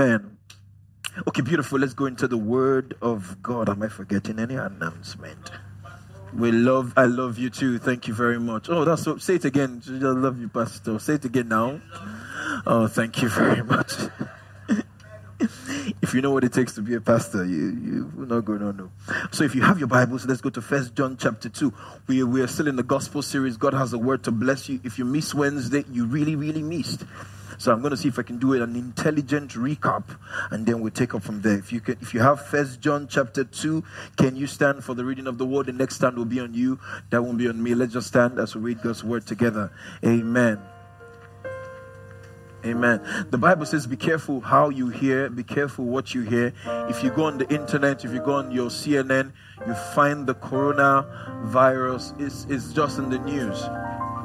Amen. Okay, beautiful. Let's go into the word of God. Am I forgetting any announcement? We love, I love you too. Thank you very much. Oh, that's so, say it again. I love you, Pastor. Say it again now. Oh, thank you very much. if you know what it takes to be a pastor, you, you will not go, no, no. So if you have your Bibles, let's go to First John chapter 2. We, we are still in the gospel series. God has a word to bless you. If you miss Wednesday, you really, really missed. So I'm going to see if I can do an intelligent recap, and then we'll take up from there. If you can, if you have First John chapter two, can you stand for the reading of the word? The next stand will be on you. That won't be on me. Let's just stand as we read God's word together. Amen. Amen. The Bible says, be careful how you hear, be careful what you hear. If you go on the internet, if you go on your CNN, you find the coronavirus is, is just in the news.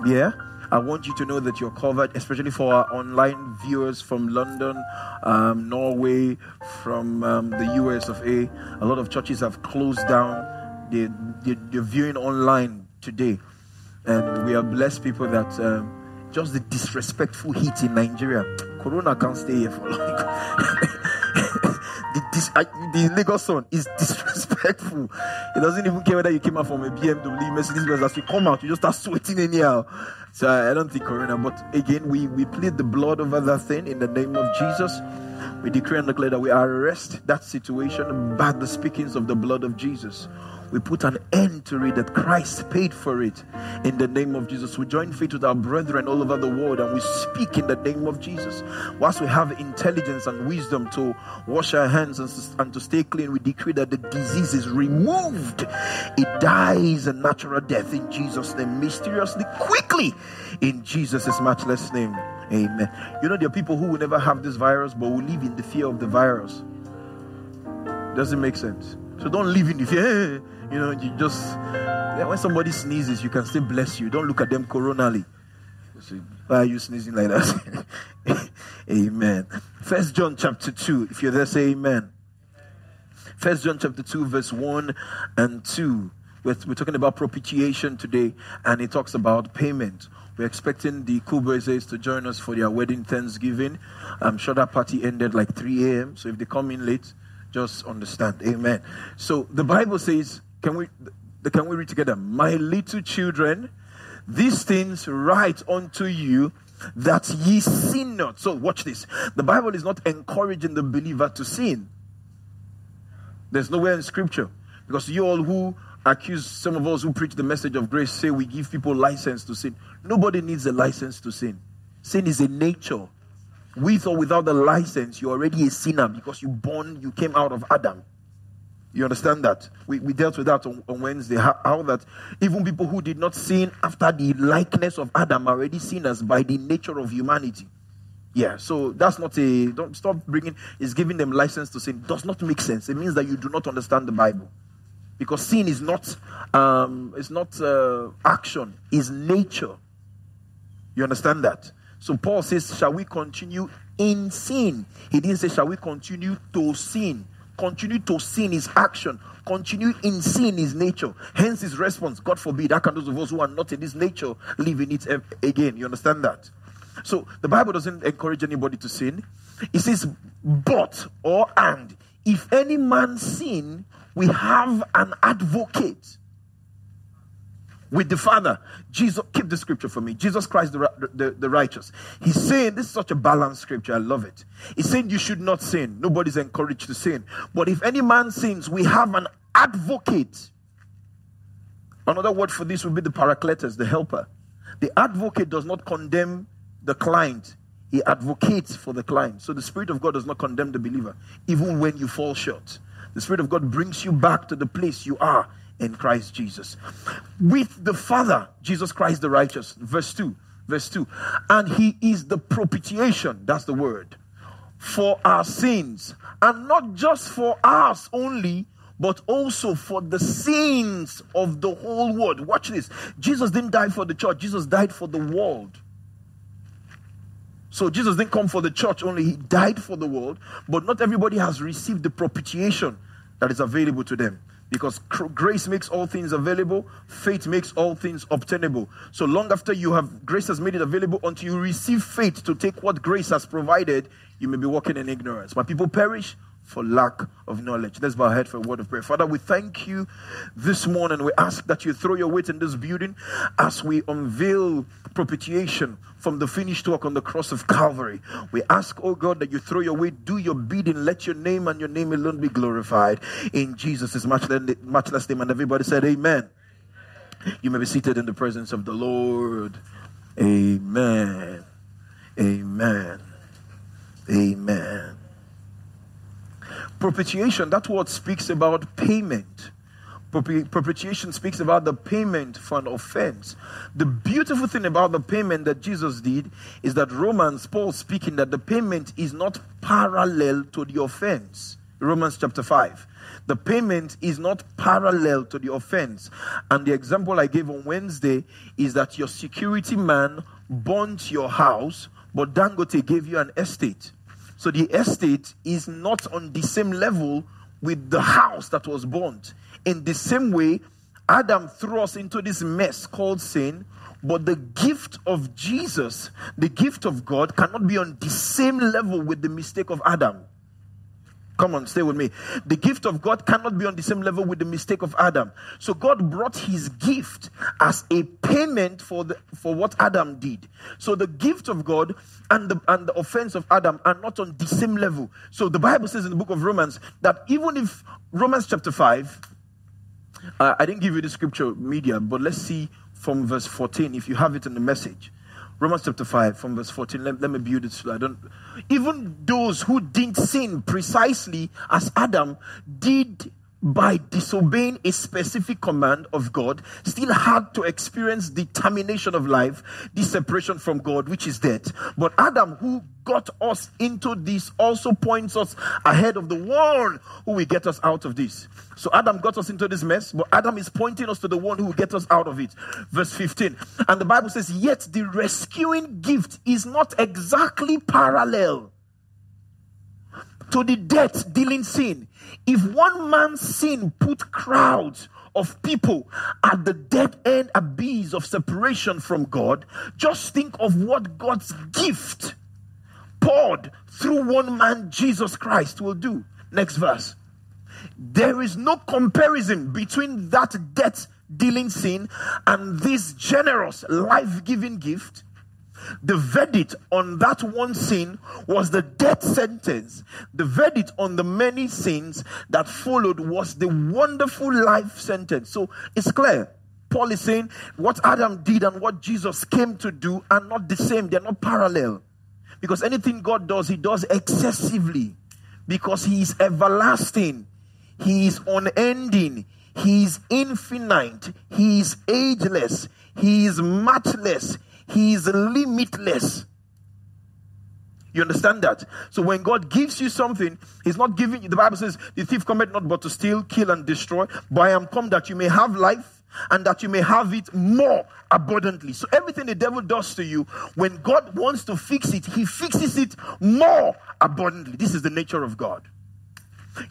Yeah? I want you to know that you're covered, especially for our online viewers from London, um, Norway, from um, the US of A. A lot of churches have closed down. They, they, they're viewing online today. And we are blessed people that um, just the disrespectful heat in Nigeria. Corona can't stay here for long. the, dis, I, the Lagos sun is disrespectful. It doesn't even care whether you came out from a BMW, Mercedes Benz. As you come out, you just start sweating anyhow. So I don't think Corona. But again, we, we plead the blood over that thing in the name of Jesus. We decree and declare that we arrest that situation by the speakings of the blood of Jesus we put an end to it that Christ paid for it in the name of Jesus. We join faith with our brethren all over the world and we speak in the name of Jesus. Whilst we have intelligence and wisdom to wash our hands and, and to stay clean, we decree that the disease is removed. It dies a natural death in Jesus' name, mysteriously, quickly, in Jesus' matchless name. Amen. You know, there are people who will never have this virus but will live in the fear of the virus. Doesn't make sense. So don't live in the fear. You know, you just when somebody sneezes, you can still bless you. Don't look at them coronally. Why are you sneezing like that? amen. First John chapter 2. If you're there, say amen. First John chapter 2, verse 1 and 2. We're, we're talking about propitiation today, and it talks about payment. We're expecting the Kubezes to join us for their wedding Thanksgiving. I'm sure that party ended like 3 a.m. So if they come in late, just understand. Amen. So the Bible says, can we can we read together? My little children, these things write unto you that ye sin not. So watch this. The Bible is not encouraging the believer to sin. There's nowhere in scripture. Because you all who accuse some of us who preach the message of grace say we give people license to sin. Nobody needs a license to sin. Sin is a nature. With or without the license, you're already a sinner because you born, you came out of Adam. You understand that? We, we dealt with that on, on Wednesday. How, how, that even people who did not sin after the likeness of Adam are already sinners by the nature of humanity. Yeah, so that's not a don't stop bringing is giving them license to sin does not make sense. It means that you do not understand the Bible, because sin is not um, it's not uh, action, is nature. You understand that? So Paul says, "Shall we continue in sin?" He didn't say, "Shall we continue to sin?" Continue to sin is action. Continue in sin is nature. Hence his response. God forbid, how can those of us who are not in this nature live in it again? You understand that? So the Bible doesn't encourage anybody to sin. It says, but or and if any man sin, we have an advocate with the Father. Jesus, keep the scripture for me. Jesus Christ, the, the, the, righteous. He's saying, this is such a balanced scripture. I love it. He's saying you should not sin. Nobody's encouraged to sin. But if any man sins, we have an advocate. Another word for this would be the paracletus, the helper. The advocate does not condemn the client, he advocates for the client. So the Spirit of God does not condemn the believer, even when you fall short. The Spirit of God brings you back to the place you are in Christ Jesus. With the Father, Jesus Christ the righteous. Verse 2. Verse 2. And he is the propitiation, that's the word, for our sins. And not just for us only, but also for the sins of the whole world. Watch this. Jesus didn't die for the church, Jesus died for the world. So Jesus didn't come for the church only, he died for the world. But not everybody has received the propitiation that is available to them. Because grace makes all things available, faith makes all things obtainable. So long after you have grace has made it available until you receive faith to take what grace has provided, you may be walking in ignorance. My people perish for lack of knowledge. Let's bow our head for a word of prayer. Father, we thank you this morning. We ask that you throw your weight in this building as we unveil propitiation from the finished work on the cross of Calvary. We ask, oh God, that you throw your weight, do your bidding, let your name and your name alone be glorified. In Jesus' matchless name. And everybody said, Amen. You may be seated in the presence of the Lord. Amen. Amen. Amen. Propitiation, that word speaks about payment. Propitiation speaks about the payment for an offense. The beautiful thing about the payment that Jesus did is that Romans, Paul speaking, that the payment is not parallel to the offense. Romans chapter 5. The payment is not parallel to the offense. And the example I gave on Wednesday is that your security man burnt your house, but Dangote gave you an estate. So the estate is not on the same level with the house that was burnt. In the same way, Adam threw us into this mess called sin, but the gift of Jesus, the gift of God, cannot be on the same level with the mistake of Adam. Come on, stay with me. The gift of God cannot be on the same level with the mistake of Adam. So God brought his gift as a payment for the for what Adam did. So the gift of God and the and the offense of Adam are not on the same level. So the Bible says in the book of Romans that even if Romans chapter 5 uh, I didn't give you the scripture media, but let's see from verse 14 if you have it in the message. Romans chapter 5 from verse 14. Let, let me build it so I don't. Even those who didn't sin precisely as Adam did by disobeying a specific command of God, still had to experience the termination of life, the separation from God, which is death. But Adam, who got us into this, also points us ahead of the one who will get us out of this. So Adam got us into this mess, but Adam is pointing us to the one who will get us out of it. Verse 15. And the Bible says, Yet the rescuing gift is not exactly parallel to the death dealing sin. If one man's sin put crowds of people at the dead end abyss of separation from God, just think of what God's gift poured through one man, Jesus Christ, will do. Next verse. There is no comparison between that death dealing sin and this generous life giving gift the verdict on that one sin was the death sentence. The verdict on the many sins that followed was the wonderful life sentence. So it's clear. Paul is saying what Adam did and what Jesus came to do are not the same, they're not parallel. Because anything God does, He does excessively. Because He is everlasting, He is unending, He is infinite, He is ageless, He is matchless, he is limitless. You understand that? So when God gives you something, He's not giving you, the Bible says, the thief cometh not but to steal, kill, and destroy. But I am come that you may have life and that you may have it more abundantly. So everything the devil does to you, when God wants to fix it, He fixes it more abundantly. This is the nature of God.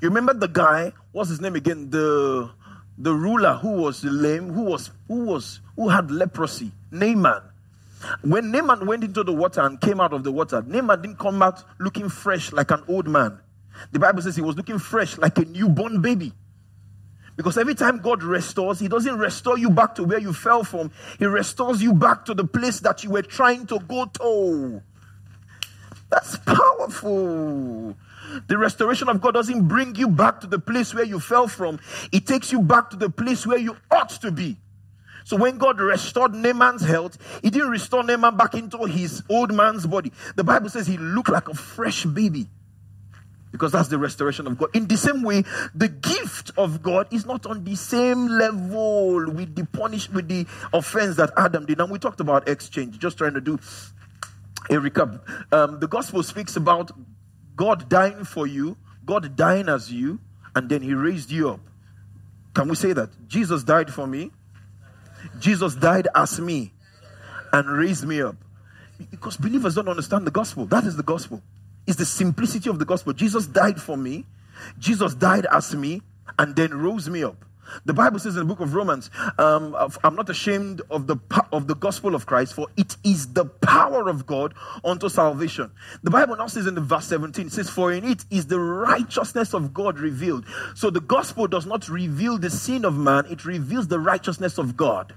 You remember the guy, what's his name again? The the ruler who was lame, who was who was who had leprosy, Naaman. When Naaman went into the water and came out of the water, Naaman didn't come out looking fresh like an old man. The Bible says he was looking fresh like a newborn baby. Because every time God restores, He doesn't restore you back to where you fell from. He restores you back to the place that you were trying to go to. That's powerful. The restoration of God doesn't bring you back to the place where you fell from, it takes you back to the place where you ought to be. So when God restored Naaman's health, he didn't restore Naaman back into his old man's body. The Bible says he looked like a fresh baby. Because that's the restoration of God. In the same way, the gift of God is not on the same level with the punish with the offense that Adam did. And we talked about exchange, just trying to do a recap. Um, the gospel speaks about God dying for you, God dying as you, and then he raised you up. Can we say that? Jesus died for me, Jesus died as me and raised me up. Because believers don't understand the gospel. That is the gospel. It's the simplicity of the gospel. Jesus died for me. Jesus died as me and then rose me up. The Bible says in the book of Romans, um, I'm not ashamed of the of the gospel of Christ, for it is the power of God unto salvation. The Bible now says in the verse 17, it says, For in it is the righteousness of God revealed. So the gospel does not reveal the sin of man, it reveals the righteousness of God.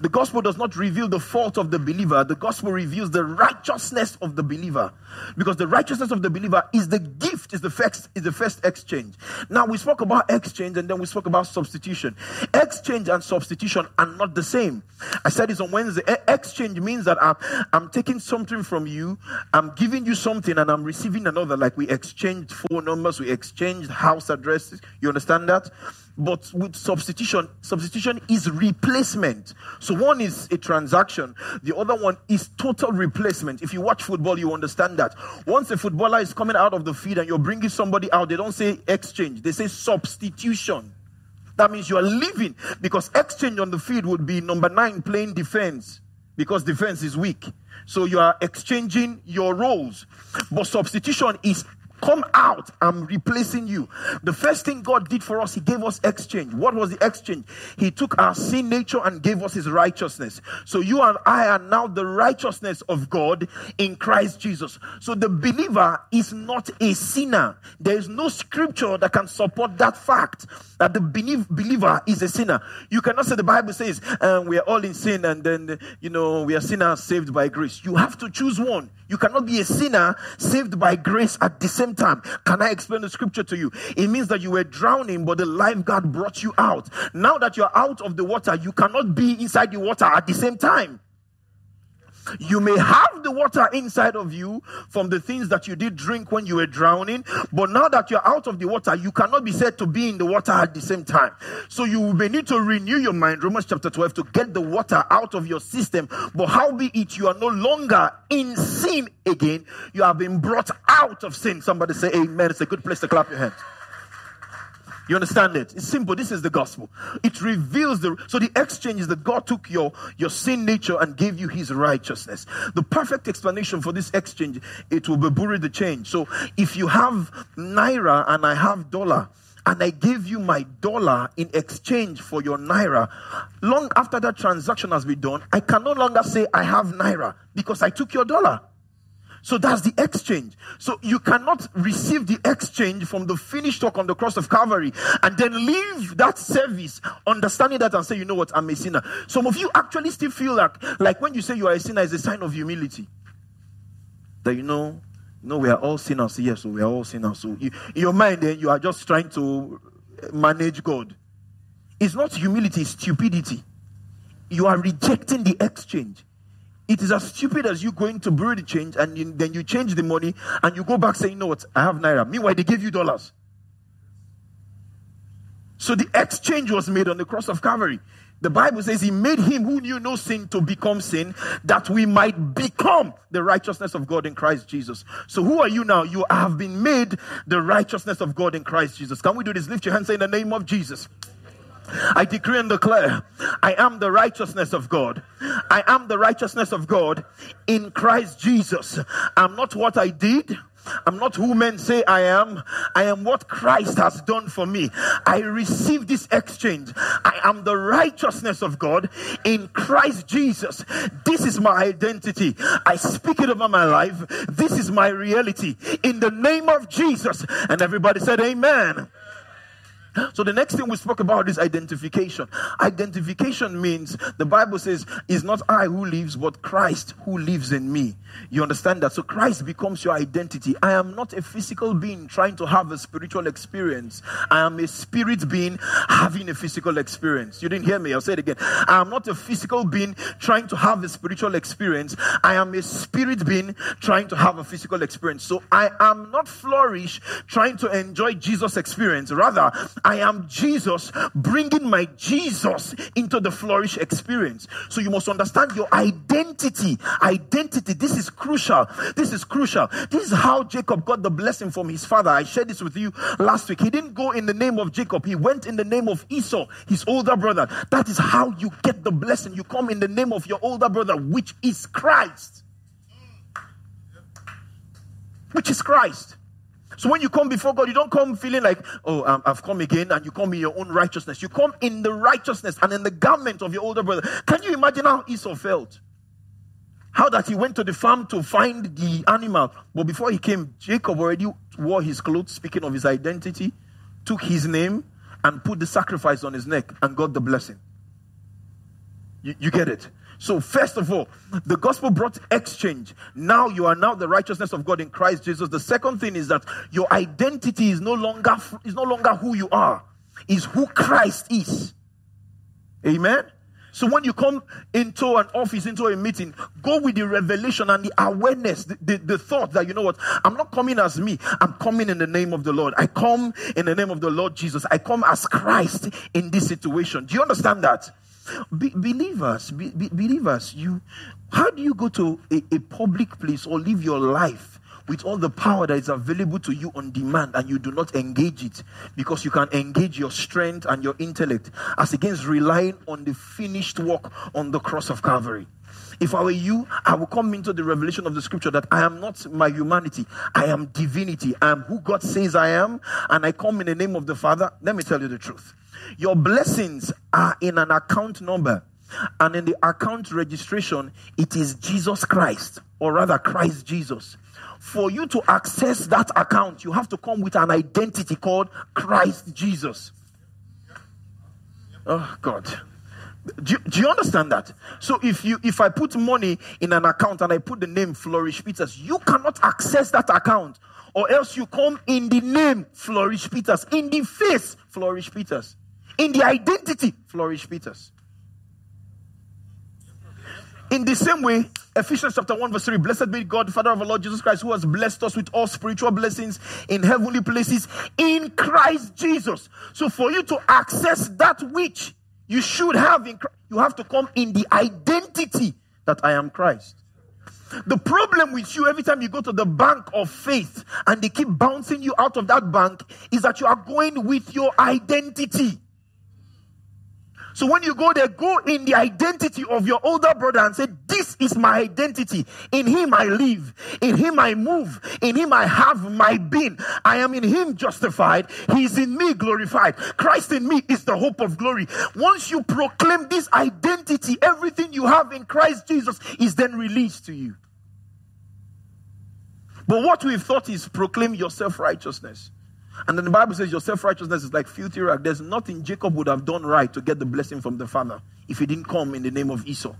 The gospel does not reveal the fault of the believer. The gospel reveals the righteousness of the believer. Because the righteousness of the believer is the gift, is the first, is the first exchange. Now we spoke about exchange and then we spoke about substitution. Exchange and substitution are not the same. I said this on Wednesday. Exchange means that I'm, I'm taking something from you, I'm giving you something, and I'm receiving another. Like we exchanged phone numbers, we exchanged house addresses. You understand that? But with substitution, substitution is replacement. So one is a transaction, the other one is total replacement. If you watch football, you understand that. Once a footballer is coming out of the field and you're bringing somebody out, they don't say exchange, they say substitution. That means you are leaving because exchange on the field would be number nine playing defense because defense is weak. So you are exchanging your roles. But substitution is Come out, I'm replacing you. The first thing God did for us, He gave us exchange. What was the exchange? He took our sin nature and gave us His righteousness. So you and I are now the righteousness of God in Christ Jesus. So the believer is not a sinner. There is no scripture that can support that fact that the believer is a sinner. You cannot say the Bible says um, we are all in sin and then, you know, we are sinners saved by grace. You have to choose one. You cannot be a sinner saved by grace at the same time. Can I explain the scripture to you? It means that you were drowning, but the lifeguard brought you out. Now that you're out of the water, you cannot be inside the water at the same time. You may have the water inside of you from the things that you did drink when you were drowning, but now that you're out of the water, you cannot be said to be in the water at the same time. So you may need to renew your mind, Romans chapter 12, to get the water out of your system. But how be it, you are no longer in sin again. You have been brought out of sin. Somebody say amen. It's a good place to clap your hands. You understand it? It's simple. This is the gospel. It reveals the so the exchange is that God took your your sin nature and gave you his righteousness. The perfect explanation for this exchange, it will be bureau de change. So if you have naira and I have dollar, and I gave you my dollar in exchange for your naira. Long after that transaction has been done, I can no longer say I have naira because I took your dollar. So that's the exchange. So you cannot receive the exchange from the finished work on the cross of Calvary and then leave that service understanding that and say, you know what, I'm a sinner. Some of you actually still feel like, like when you say you are a sinner is a sign of humility. That you know, you know, we are all sinners. Yes, so we are all sinners. So you, in your mind, then you are just trying to manage God. It's not humility, it's stupidity. You are rejecting the exchange. It is as stupid as you going to bureau de change and you, then you change the money and you go back saying, know what, I have naira. Meanwhile, they gave you dollars. So the exchange was made on the cross of Calvary. The Bible says he made him who knew no sin to become sin that we might become the righteousness of God in Christ Jesus. So who are you now? You have been made the righteousness of God in Christ Jesus. Can we do this? Lift your hands in the name of Jesus. I decree and declare, I am the righteousness of God. I am the righteousness of God in Christ Jesus. I'm not what I did. I'm not who men say I am. I am what Christ has done for me. I receive this exchange. I am the righteousness of God in Christ Jesus. This is my identity. I speak it over my life. This is my reality. In the name of Jesus. And everybody said, Amen. So the next thing we spoke about is identification. Identification means the Bible says, "Is not I who lives, but Christ who lives in me." You understand that? So Christ becomes your identity. I am not a physical being trying to have a spiritual experience. I am a spirit being having a physical experience. You didn't hear me? I'll say it again. I am not a physical being trying to have a spiritual experience. I am a spirit being trying to have a physical experience. So I am not flourish trying to enjoy Jesus' experience. Rather, I am Jesus bringing my Jesus into the flourish experience. So you must understand your identity. Identity. This is crucial. This is crucial. This is how Jacob got the blessing from his father. I shared this with you last week. He didn't go in the name of Jacob. He went in the name of Esau, his older brother. That is how you get the blessing. You come in the name of your older brother, which is Christ. Which is Christ. So when you come before God, you don't come feeling like, oh, um, I've come again, and you come in your own righteousness. You come in the righteousness and in the garment of your older brother. Can you imagine how Esau felt? How that he went to the farm to find the animal, but before he came, Jacob already wore his clothes, speaking of his identity, took his name, and put the sacrifice on his neck and got the blessing. You, you get it? So, first of all, the gospel brought exchange. Now you are now the righteousness of God in Christ Jesus. The second thing is that your identity is no longer is no longer who you are, is who Christ is. Amen. So when you come into an office, into a meeting, go with the revelation and the awareness, the, the, the, thought that, you know what, I'm not coming as me. I'm coming in the name of the Lord. I come in the name of the Lord Jesus. I come as Christ in this situation. Do you understand that? Be- believers, be- be- believers, you, how do you go to a, a public place or live your life with all the power that is available to you on demand and you do not engage it because you can engage your strength and your intellect as against relying on the finished work on the cross of Calvary. If I were you, I would come into the revelation of the scripture that I am not my humanity, I am divinity. I am who God says I am, and I come in the name of the Father. Let me tell you the truth. Your blessings are in an account number. And in the account registration, it is Jesus Christ, or rather, Christ Jesus. For you to access that account, you have to come with an identity called Christ Jesus. Oh, God. Do, do, you understand that? So if you if I put money in an account and I put the name Flourish Peters, you cannot access that account, or else you come in the name Flourish Peters, in the face Flourish Peters. In the identity, Flourish Peters. In the same way, Ephesians chapter 1, verse 3 Blessed be God, Father of our Lord Jesus Christ, who has blessed us with all spiritual blessings in heavenly places in Christ Jesus. So, for you to access that which you should have in Christ, you have to come in the identity that I am Christ. The problem with you every time you go to the bank of faith and they keep bouncing you out of that bank is that you are going with your identity. So when you go there, go in the identity of your older brother and say, This is my identity. In him I live. In him I move. In him I have my being. I am in him justified. He is in me glorified. Christ in me is the hope of glory. Once you proclaim this identity, everything you have in Christ Jesus is then released to you. But what we've thought is proclaim your self righteousness. And then the Bible says your self righteousness is like filthy rag. There's nothing Jacob would have done right to get the blessing from the father if he didn't come in the name of Esau.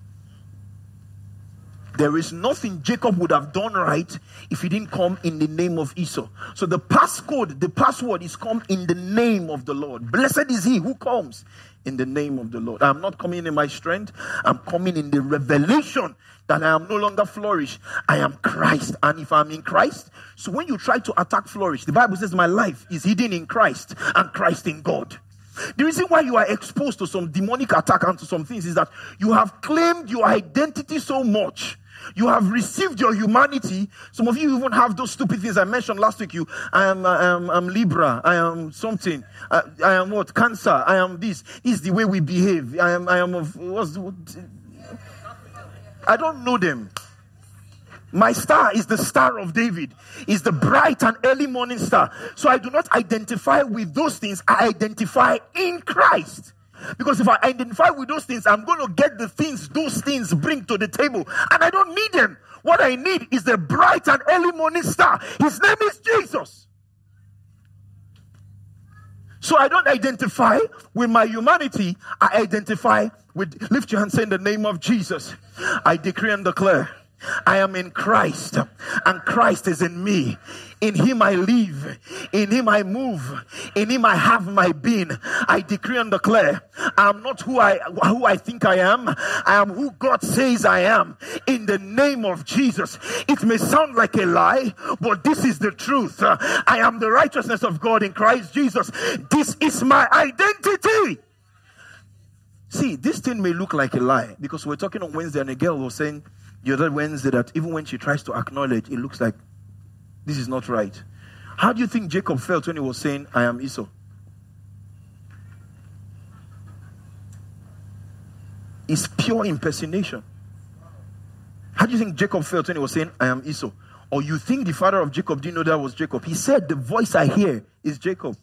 There is nothing Jacob would have done right if he didn't come in the name of Esau. So the passcode, the password is come in the name of the Lord. Blessed is he who comes in the name of the Lord. I'm not coming in my strength, I'm coming in the revelation that I am no longer flourish. I am Christ. And if I'm in Christ, so when you try to attack flourish, the Bible says my life is hidden in Christ and Christ in God. The reason why you are exposed to some demonic attack and to some things is that you have claimed your identity so much. You have received your humanity. Some of you even have those stupid things I mentioned last week. You, I am, I am, I'm Libra. I am something. I, I am what? Cancer. I am this. Is the way we behave. I am, I am of, what's, what, I don't know them. My star is the star of David, is the bright and early morning star. So I do not identify with those things. I identify in Christ. Because if I identify with those things, I'm going to get the things those things bring to the table. And I don't need them. What I need is the bright and early morning star. His name is Jesus. So I don't identify with my humanity. I identify with, lift your hand, say in the name of Jesus. I decree and declare I am in Christ, and Christ is in me. In him I live, in him I move, in him I have my being. I decree and declare, I am not who I who I think I am. I am who God says I am. In the name of Jesus. It may sound like a lie, but this is the truth. I am the righteousness of God in Christ Jesus. This is my identity. See, this thing may look like a lie because we're talking on Wednesday and a girl was saying the other Wednesday that even when she tries to acknowledge, it looks like this is not right. How do you think Jacob felt when he was saying, I am Esau? It's pure impersonation. How do you think Jacob felt when he was saying, I am Esau? Or you think the father of Jacob didn't know that was Jacob. He said, The voice I hear is Jacob.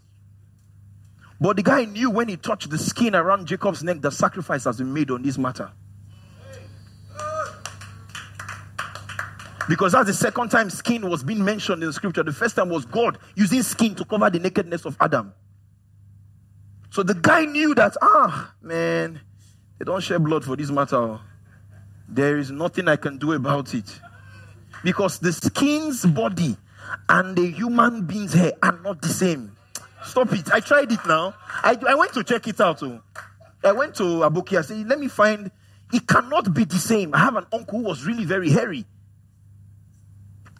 But the guy knew when he touched the skin around Jacob's neck, the sacrifice has been made on this matter. Because that's the second time skin was being mentioned in the scripture. The first time was God using skin to cover the nakedness of Adam. So the guy knew that, ah, man, they don't share blood for this matter. There is nothing I can do about it. Because the skin's body and the human being's hair are not the same. Stop it. I tried it now. I, I went to check it out. Oh. I went to Aboki. I said, let me find. It cannot be the same. I have an uncle who was really very hairy.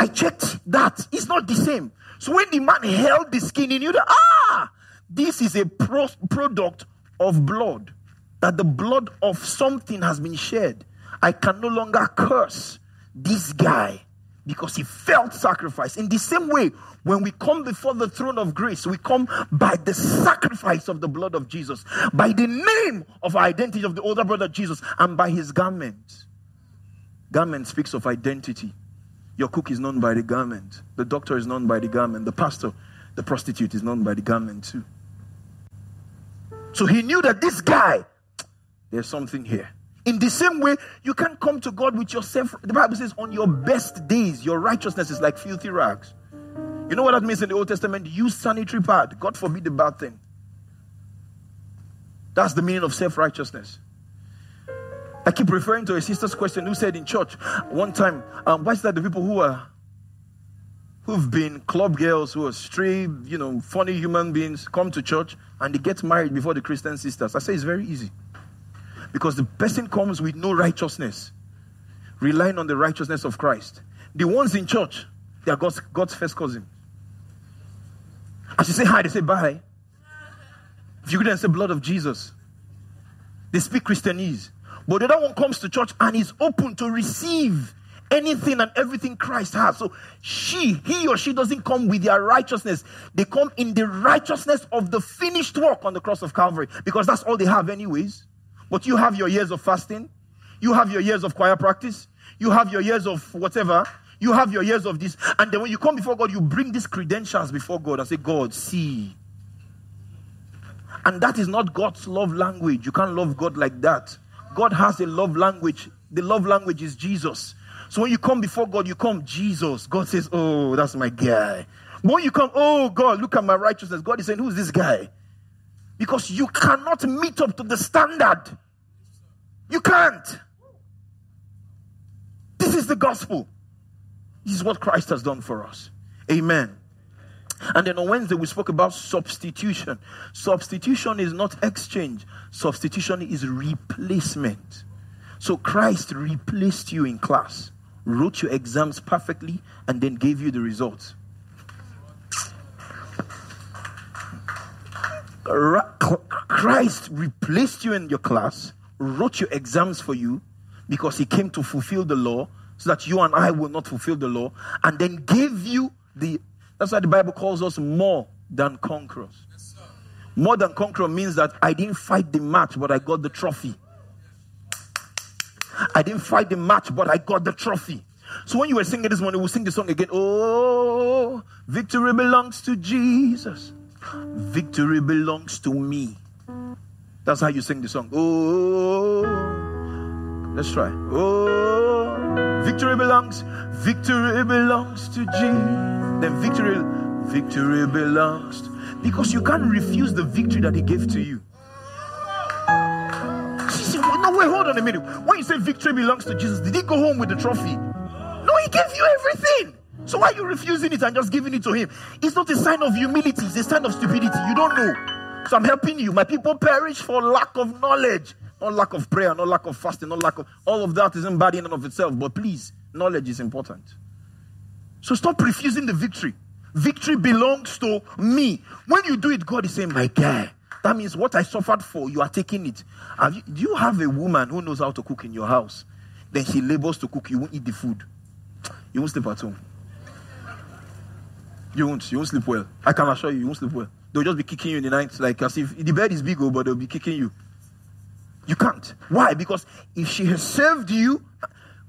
I checked that. It's not the same. So when the man held the skin, he knew that, ah, this is a pro- product of blood. That the blood of something has been shed. I can no longer curse this guy because he felt sacrifice. In the same way, when we come before the throne of grace, we come by the sacrifice of the blood of Jesus, by the name of identity of the older brother Jesus, and by his garment. Garment speaks of identity. Your cook is known by the garment, the doctor is known by the garment, the pastor, the prostitute is known by the garment too. So he knew that this guy, there's something here. In the same way, you can't come to God with yourself. The Bible says, on your best days, your righteousness is like filthy rags. You know what that means in the Old Testament? Use sanitary pad. God forbid the bad thing. That's the meaning of self righteousness. I keep referring to a sister's question who said in church one time, um, why is that the people who are who've been club girls, who are stray, you know, funny human beings, come to church and they get married before the Christian sisters? I say it's very easy. Because the person comes with no righteousness, relying on the righteousness of Christ. The ones in church, they are God's, God's first cousin. As you say hi, they say bye. If you couldn't say blood of Jesus, they speak Christianese. But the other one comes to church and is open to receive anything and everything Christ has. So she, he or she doesn't come with their righteousness. They come in the righteousness of the finished work on the cross of Calvary because that's all they have, anyways. But you have your years of fasting, you have your years of choir practice, you have your years of whatever, you have your years of this. And then when you come before God, you bring these credentials before God and say, God, see. And that is not God's love language. You can't love God like that. God has a love language. The love language is Jesus. So when you come before God, you come Jesus. God says, Oh, that's my guy. But when you come, Oh God, look at my righteousness. God is saying, Who's this guy? Because you cannot meet up to the standard. You can't. This is the gospel. This is what Christ has done for us. Amen. And then on Wednesday, we spoke about substitution. Substitution is not exchange, substitution is replacement. So Christ replaced you in class, wrote your exams perfectly, and then gave you the results. Christ replaced you in your class, wrote your exams for you because he came to fulfill the law so that you and I will not fulfill the law, and then gave you the. That's why the Bible calls us more than conquerors. Yes, more than conqueror means that I didn't fight the match, but I got the trophy. I didn't fight the match, but I got the trophy. So when you were singing this morning, we'll sing the song again. Oh, victory belongs to Jesus. Victory belongs to me. That's how you sing the song. Oh, let's try. Oh, victory belongs, victory belongs to Jesus. Then victory, victory belongs. Because you can't refuse the victory that He gave to you. No, wait, hold on a minute. When you say victory belongs to Jesus, did He go home with the trophy? No, He gave you everything. So why are you refusing it and just giving it to him? It's not a sign of humility, it's a sign of stupidity. You don't know. So I'm helping you. My people perish for lack of knowledge. Not lack of prayer, not lack of fasting, not lack of all of that isn't bad in and of itself. But please, knowledge is important. So stop refusing the victory. Victory belongs to me. When you do it, God is saying, My guy. That means what I suffered for, you are taking it. You, do you have a woman who knows how to cook in your house? Then she labors to cook, you won't eat the food. You won't sleep at home. You won't. You won't sleep well. I can assure you, you won't sleep well. They'll just be kicking you in the night, like as if the bed is big, oh, but they'll be kicking you. You can't. Why? Because if she has served you,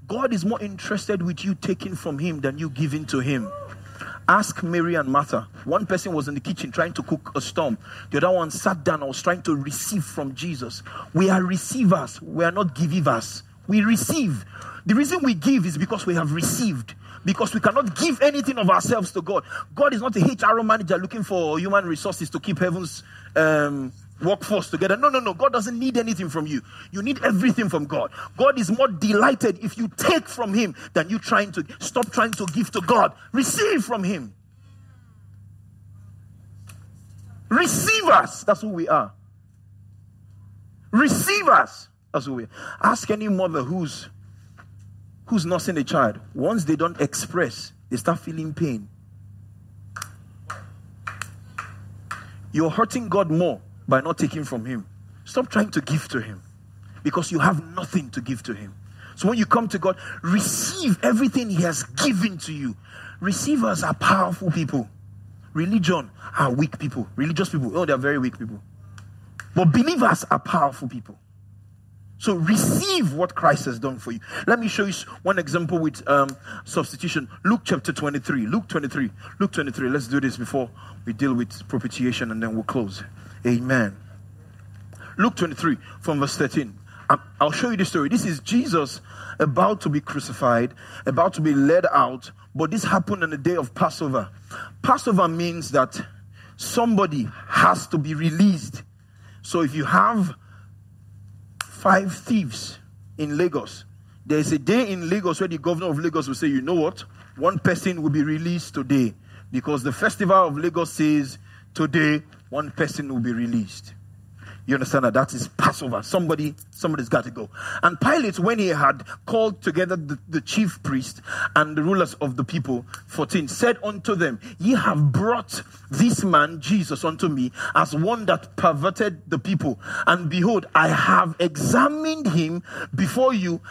God is more interested with you taking from Him than you giving to Him. Ask Mary and Martha. One person was in the kitchen trying to cook a storm. The other one sat down and was trying to receive from Jesus. We are receivers. We are not givers. We receive. The reason we give is because we have received. Because we cannot give anything of ourselves to God. God is not a HR manager looking for human resources to keep heaven's um, workforce together. No, no, no. God doesn't need anything from you. You need everything from God. God is more delighted if you take from Him than you trying to stop trying to give to God. Receive from Him. Receive us. That's who we are. Receive us. That's who we are. Ask any mother who's who's nursing a child. Once they don't express, they start feeling pain. You're hurting God more by not taking from Him. Stop trying to give to Him because you have nothing to give to Him. So when you come to God, receive everything He has given to you. Receivers are powerful people. Religion are weak people. Religious people, oh, they're very weak people. But believers are powerful people. So receive what Christ has done for you. Let me show you one example with um, substitution. Luke chapter 23. Luke 23. Luke 23. Let's do this before we deal with propitiation and then we'll close. Amen. Luke 23 from verse 13. Um, I'll show you the story. This is Jesus about to be crucified, about to be led out, but this happened on the day of Passover. Passover means that somebody has to be released. So if you have five thieves in Lagos. There is a day in Lagos where the governor of Lagos will say, you know what? One person will be released today because the festival of Lagos says today one person will be released. You understand that that is Passover. Somebody, somebody's got to go. And Pilate, when he had called together the, the, chief priest and the rulers of the people, 14, said unto them, Ye have brought this man, Jesus, unto me as one that perverted the people. And behold, I have examined him before you.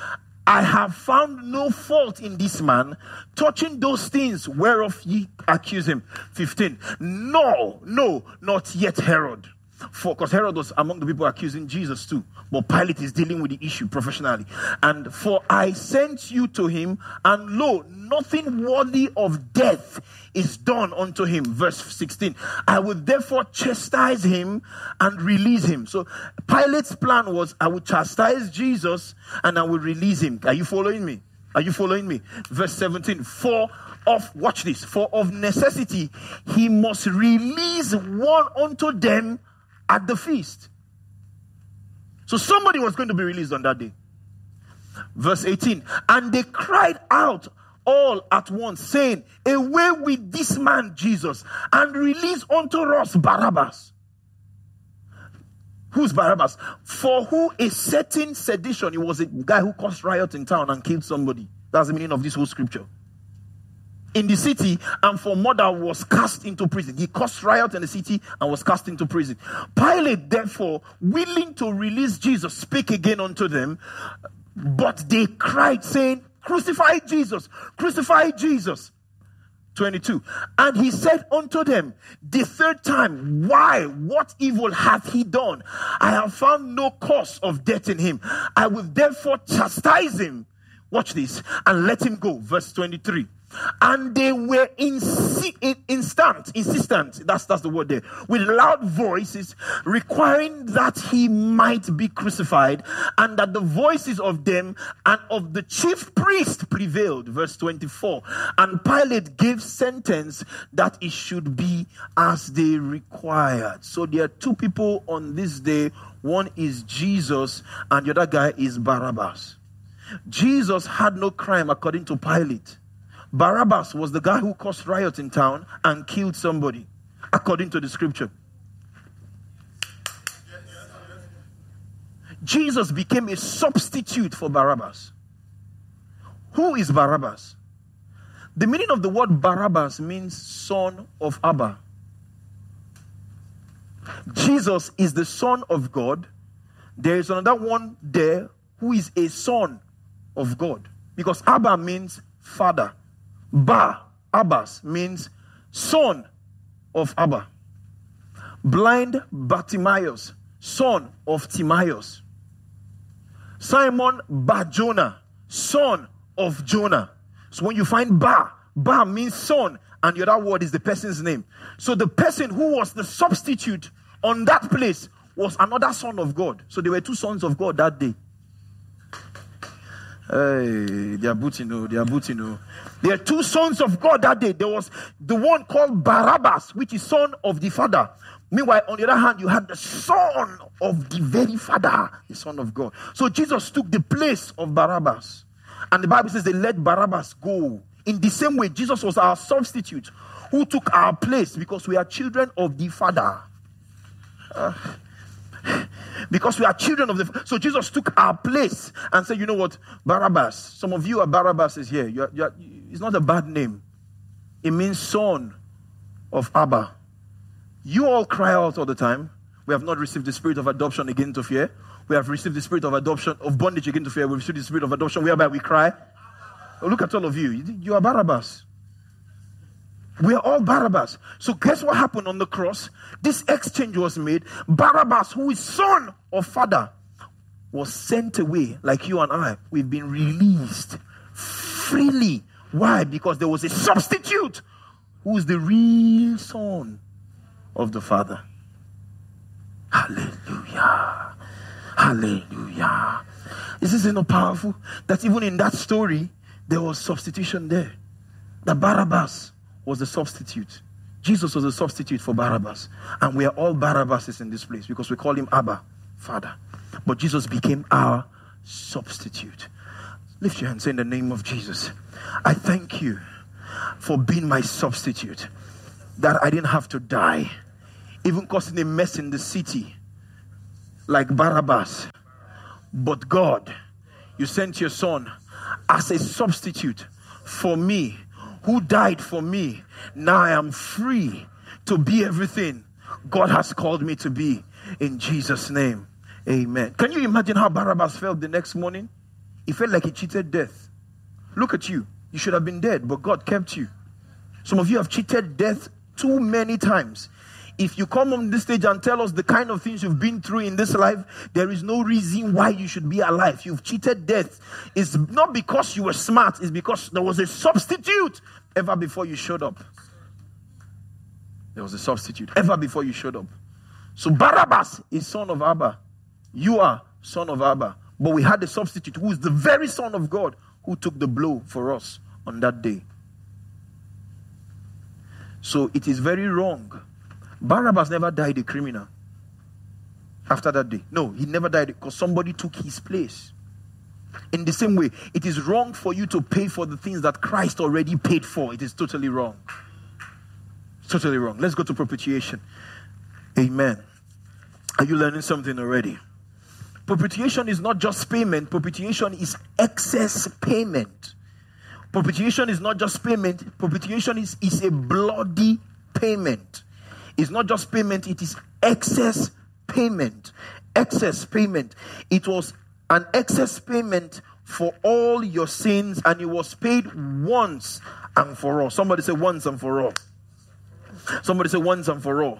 I have found no fault in this man touching those things whereof ye accuse him. 15. No, no, not yet Herod for because Herod was among the people accusing Jesus too. But Pilate is dealing with the issue professionally. And for I sent you to him, and lo, nothing worthy of death is done unto him. Verse 16. I will therefore chastise him and release him. So Pilate's plan was I will chastise Jesus and I will release him. Are you following me? Are you following me? Verse 17. For of watch this for of necessity he must release one unto them at the feast. So somebody was going to be released on that day. Verse 18. And they cried out all at once, saying, Away with this man Jesus, and release unto us Barabbas. Who's Barabbas? For who a certain sedition, he was a guy who caused riot in town and killed somebody. That's the meaning of this whole scripture in the city and for murder was cast into prison. He caused riot in the city and was cast into prison. Pilate, therefore, willing to release Jesus, spake again unto them, but they cried, saying, Crucify Jesus, crucify Jesus. 22. And he said unto them the third time, Why? What evil hath he done? I have found no cause of death in him. I will therefore chastise him. Watch this and let him go. Verse 23 and they were insi- instant, insistent, that's, that's the word there, with loud voices, requiring that he might be crucified, and that the voices of them and of the chief priest prevailed. Verse 24. And Pilate gave sentence that it should be as they required. So there are two people on this day. One is Jesus, and the other guy is Barabbas. Jesus had no crime according to Pilate. Barabbas was the guy who caused riot in town and killed somebody, according to the scripture. Jesus became a substitute for Barabbas. Who is Barabbas? The meaning of the word Barabbas means son of Abba. Jesus is the son of God. There is another one there who is a son of God because Abba means father. Ba, Abbas, means son of Abba. Blind Bartimaeus, son of Timaeus. Simon Barjona, son of Jonah. So when you find Ba, Ba means son, and the other word is the person's name. So the person who was the substitute on that place was another son of God. So there were two sons of God that day. Hey, they are booting, they are booting. There are two sons of God that day. There was the one called Barabbas, which is son of the father. Meanwhile, on the other hand, you had the son of the very father, the son of God. So Jesus took the place of Barabbas. And the Bible says they let Barabbas go. In the same way, Jesus was our substitute who took our place because we are children of the Father. Uh, because we are children of the so jesus took our place and said you know what? Barabbas some of you are barabbas is here you're, you're, it's not a bad name. It means son of abba. You all cry out all the time. We have not received the spirit of adoption again to fear. We have received the spirit of adoption of bondage again to fear. We've received the spirit of adoption whereby we cry. Oh, look at all of you. You are barabbas we are all Barabbas. So guess what happened on the cross? This exchange was made. Barabbas, who is son of father, was sent away like you and I. We've been released freely. Why? Because there was a substitute who is the real son of the father. Hallelujah. Hallelujah. Is this not powerful? That even in that story, there was substitution there. The Barabbas was a substitute. Jesus was a substitute for Barabbas. And we are all Barabbases in this place because we call him Abba, Father. But Jesus became our substitute. Lift your hands in the name of Jesus. I thank you for being my substitute. That I didn't have to die, even causing a mess in the city like Barabbas. But God, you sent your son as a substitute for me who died for me. Now I am free to be everything God has called me to be in Jesus' name. Amen. Can you imagine how Barabbas felt the next morning? He felt like he cheated death. Look at you. You should have been dead, but God kept you. Some of you have cheated death too many times. If you come on this stage and tell us the kind of things you've been through in this life, there is no reason why you should be alive. You've cheated death. It's not because you were smart, it's because there was a substitute ever before you showed up. There was a substitute ever before you showed up. So Barabbas is son of Abba. You are son of Abba. But we had a substitute who is the very son of God who took the blow for us on that day. So it is very wrong Barabbas never died a criminal after that day. No, he never died because somebody took his place. In the same way, it is wrong for you to pay for the things that Christ already paid for. It is totally wrong. Totally wrong. Let's go to propitiation. Amen. Are you learning something already? Propitiation is not just payment, propitiation is excess payment. Propitiation is not just payment, propitiation is, is a bloody payment. It's not just payment, it is excess payment. Excess payment. It was an excess payment for all your sins, and it was paid once and for all. Somebody say once and for all. Somebody say once and for all.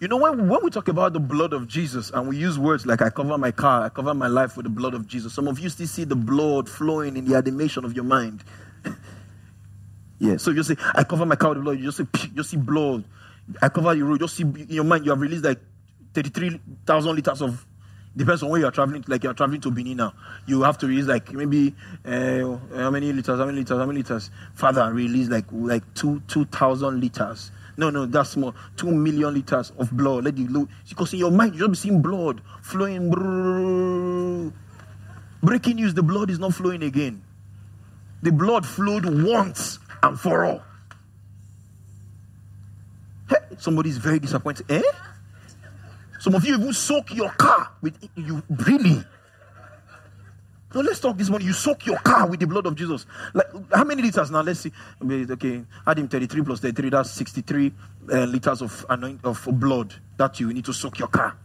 You know, when, when we talk about the blood of Jesus and we use words like I cover my car, I cover my life with the blood of Jesus, some of you still see the blood flowing in the animation of your mind. yeah, so you say, I cover my car with blood, you just say, you see blood I cover the road. Just see in your mind, you have released like 33,000 liters of. Depends on where you are traveling. Like you are traveling to Benin now, you have to release like maybe uh, how many liters? How many liters? How many liters? Father release like like two two thousand liters. No, no, that's more. Two million liters of blood. Let you look because in your mind you just be seeing blood flowing. Breaking news: the blood is not flowing again. The blood flowed once and for all. Hey, somebody's very disappointed. Eh? Some of you even soak your car with you really. So let's talk this morning. You soak your car with the blood of Jesus. Like how many liters now? Let's see. Okay, add him 33 plus 33. That's 63 uh, liters of anoint of blood that you need to soak your car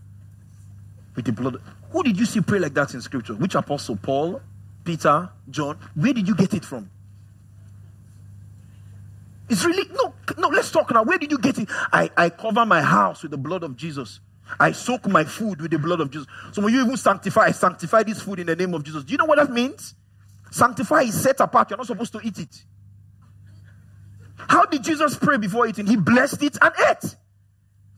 with the blood. Who did you see pray like that in scripture? Which apostle? Paul, Peter, John. Where did you get it from? It's really no, no. Let's talk now. Where did you get it? I, I cover my house with the blood of Jesus. I soak my food with the blood of Jesus. So when you even sanctify, I sanctify this food in the name of Jesus. Do you know what that means? Sanctify is set apart. You're not supposed to eat it. How did Jesus pray before eating? He blessed it and ate.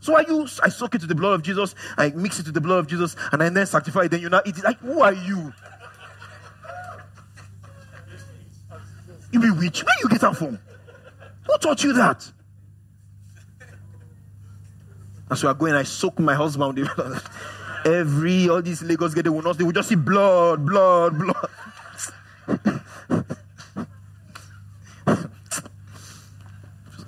So I use I soak it to the blood of Jesus, I mix it to the blood of Jesus, and I then sanctify it, then you now eat it. Like, who are you? You be witch. Where you get that from? Who taught you that? As we are going, I soak my husband. Every all these Lagos get they will not, they will just see blood, blood, blood.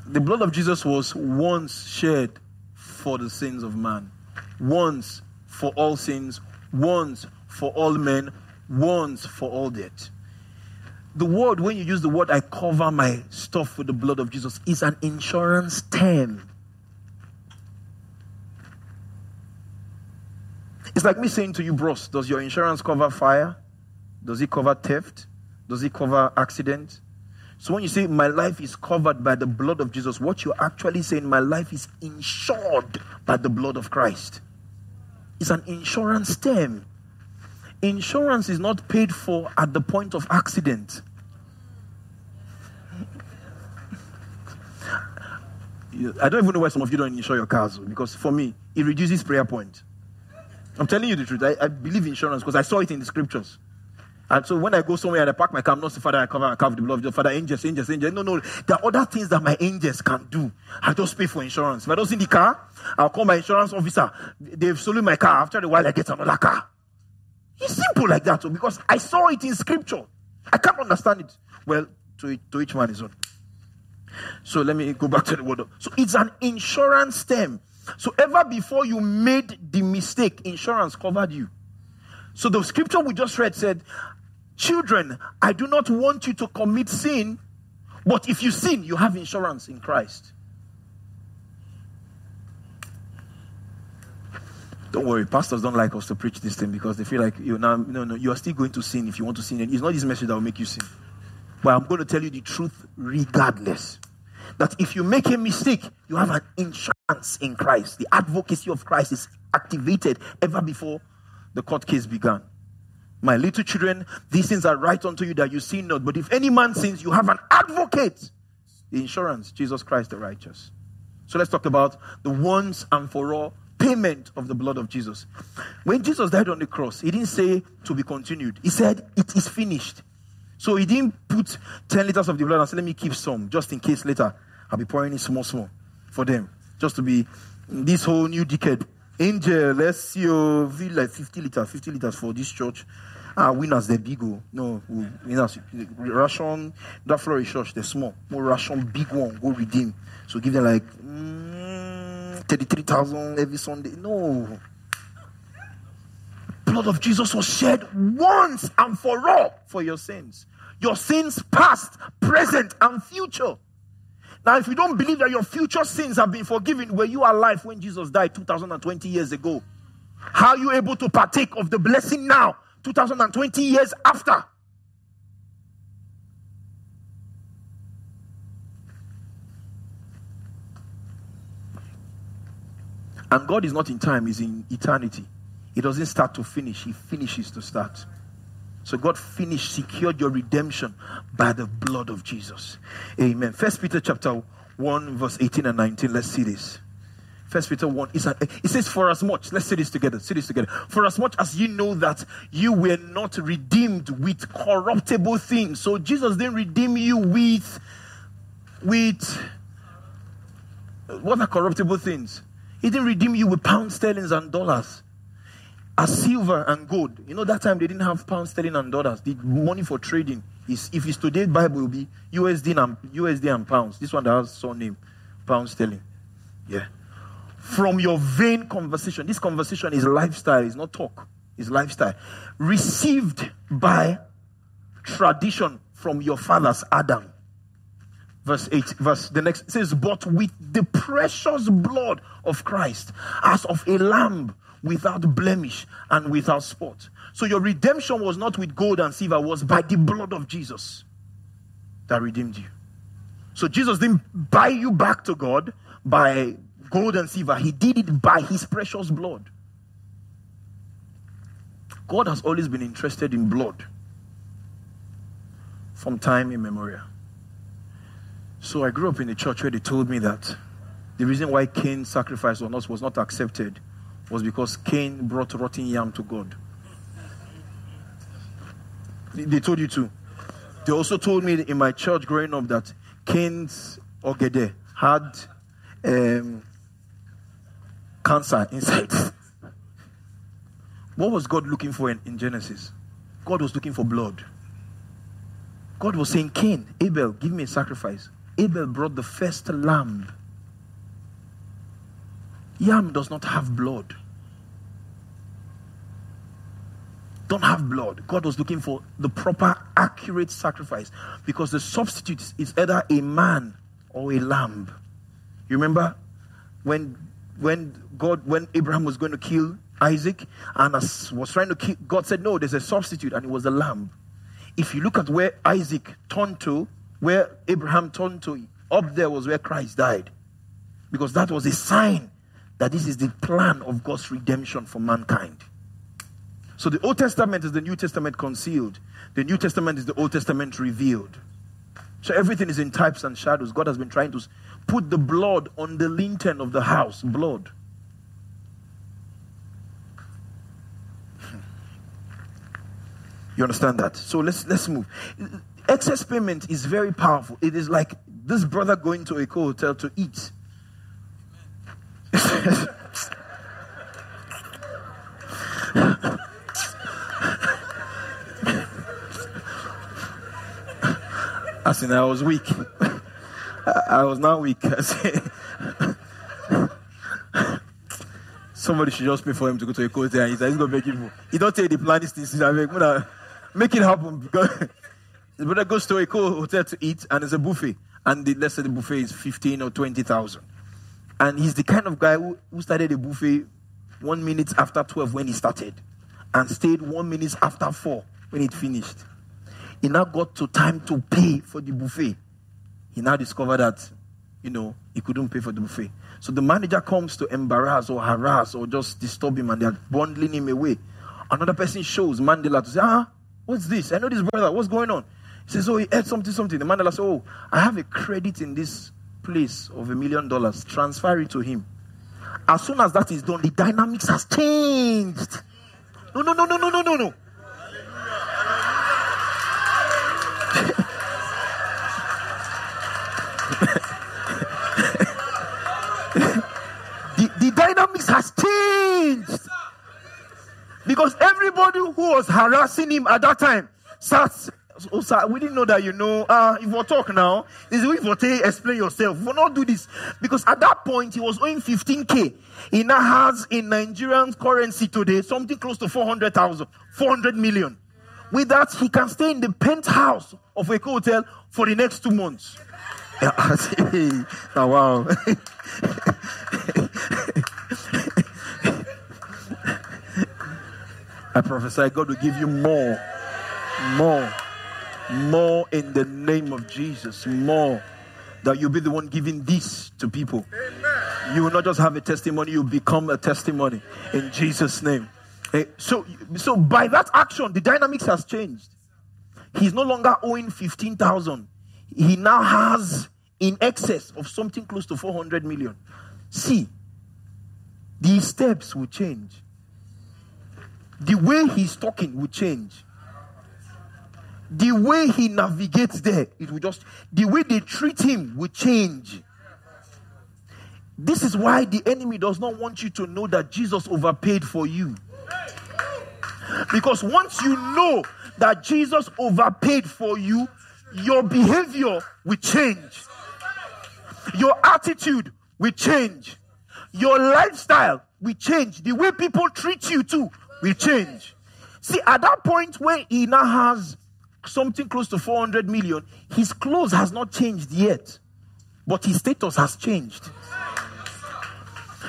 the blood of Jesus was once shed for the sins of man, once for all sins, once for all men, once for all debt. The word, when you use the word, I cover my stuff with the blood of Jesus, is an insurance term. It's like me saying to you, bros, does your insurance cover fire? Does it cover theft? Does it cover accident? So when you say my life is covered by the blood of Jesus, what you're actually saying, my life is insured by the blood of Christ. It's an insurance term. Insurance is not paid for at the point of accident. I don't even know why some of you don't insure your cars because for me, it reduces prayer point. I'm telling you the truth. I, I believe insurance because I saw it in the scriptures. And so when I go somewhere and I park my car, I'm not saying, Father, I cover my car with the blood of Jesus. Father, angels, angels, angels. No, no. There are other things that my angels can do. I just pay for insurance. If I don't see the car, I'll call my insurance officer. They've stolen my car. After a while, I get another car. It's simple like that. So because I saw it in scripture. I can't understand it. Well, to, to each man his own. So let me go back to the word. So it's an insurance term. So ever before you made the mistake, insurance covered you. So the scripture we just read said, Children, I do not want you to commit sin, but if you sin, you have insurance in Christ. Don't worry, pastors don't like us to preach this thing because they feel like you now no no you are still going to sin if you want to sin. It's not this message that will make you sin. But I'm going to tell you the truth regardless. That if you make a mistake, you have an insurance in Christ. The advocacy of Christ is activated ever before the court case began. My little children, these things are write unto you that you sin not. But if any man sins, you have an advocate. The insurance, Jesus Christ the righteous. So let's talk about the once and for all payment of the blood of Jesus. When Jesus died on the cross, he didn't say to be continued. He said, It is finished. So he didn't put 10 liters of the blood and said, let me keep some just in case later I'll be pouring it small, small for them. Just to be this whole new decade. Angel, let's see you feel like 50 liters, 50 liters for this church. Ah, winners, they're big. Oh. No, winners, ration, that flourish church, they're small. More ration, big one, go redeem. So give them like mm, 33,000 every Sunday. No blood of Jesus was shed once and for all for your sins. Your sins past, present, and future. Now, if you don't believe that your future sins have been forgiven, were you are alive when Jesus died 2020 years ago? How are you able to partake of the blessing now, 2020 years after? And God is not in time, He's in eternity. He doesn't start to finish, he finishes to start. So God finished, secured your redemption by the blood of Jesus. Amen. First Peter chapter 1, verse 18 and 19. Let's see this. First Peter 1, it says, For as much, let's say this together, say this together. For as much as you know that you were not redeemed with corruptible things. So Jesus didn't redeem you with, with, what are corruptible things? He didn't redeem you with pounds, sterling, and dollars as silver and gold. You know, that time they didn't have pound sterling and dollars. The money for trading is, if it's today's Bible, will be USD and USD and pounds. This one that has surname, pound sterling. Yeah. From your vain conversation. This conversation is lifestyle, it's not talk, it's lifestyle. Received by tradition from your fathers, Adam. Verse 8, verse the next says, But with the precious blood of Christ, as of a lamb without blemish and without spot. So your redemption was not with gold and silver, was by the blood of Jesus that redeemed you. So Jesus didn't buy you back to God by gold and silver, He did it by His precious blood. God has always been interested in blood. from time immemorial. So I grew up in a church where they told me that the reason why Cain's sacrifice on us was not accepted was because Cain brought rotten yam to God. They told you to. They also told me in my church growing up that Cain's Ogede had um, cancer inside. what was God looking for in, in Genesis? God was looking for blood. God was saying, Cain, Abel, give me a sacrifice. Abel brought the first lamb. Yam does not have blood. Don't have blood. God was looking for the proper, accurate sacrifice because the substitute is either a man or a lamb. You remember when when God when Abraham was going to kill Isaac and was trying to kill, God said, No, there's a substitute, and it was a lamb. If you look at where Isaac turned to, where Abraham turned to, up there was where Christ died. Because that was a sign that this is the plan of God's redemption for mankind. So the Old Testament is the New Testament concealed, the New Testament is the Old Testament revealed. So everything is in types and shadows. God has been trying to put the blood on the lintel of the house. Blood. You understand that? So let's let's move. Excess payment is very powerful. It is like this brother going to a hotel to eat. As in, I was weak. I was not weak. I said, Somebody should just pay for him to go to a hotel and he's going to make it. He don't take the plan. Is this thing. Make it happen because the brother goes to a hotel to eat and there's a buffet. And the, let's say the buffet is 15 or 20,000. And he's the kind of guy who, who started the buffet one minute after 12 when he started and stayed one minute after 4 when it finished. He now got to time to pay for the buffet. He now discovered that, you know, he couldn't pay for the buffet. So the manager comes to embarrass or harass or just disturb him and they're bundling him away. Another person shows Mandela to say, ah, What's this? I know this brother. What's going on? He says, Oh, he ate something, something. The Mandela says, Oh, I have a credit in this place of a million dollars. Transfer it to him. As soon as that is done, the dynamics has changed. No, no, no, no, no, no, no, no. the, the dynamics has changed. Because everybody who was harassing him at that time starts. Oh, sir, we didn't know that you know. Uh, if we talk now, this is if we explain yourself. We will not do this because at that point he was owing 15k. He now has in Nigerian currency today something close to 400,000, 400 million. With that, he can stay in the penthouse of a hotel for the next two months. oh, wow. I prophesy God will give you more, more, more in the name of Jesus. More. That you'll be the one giving this to people. Amen. You will not just have a testimony, you'll become a testimony in Jesus' name. Eh, so, so by that action, the dynamics has changed. He's no longer owing 15,000. He now has in excess of something close to 400 million. See, these steps will change the way he's talking will change. The way he navigates there, it will just, the way they treat him will change. This is why the enemy does not want you to know that Jesus overpaid for you. Because once you know that Jesus overpaid for you, your behavior will change. Your attitude will change. Your lifestyle will change. The way people treat you too will change. See, at that point where he now has something close to 400 million, his clothes has not changed yet, but his status has changed.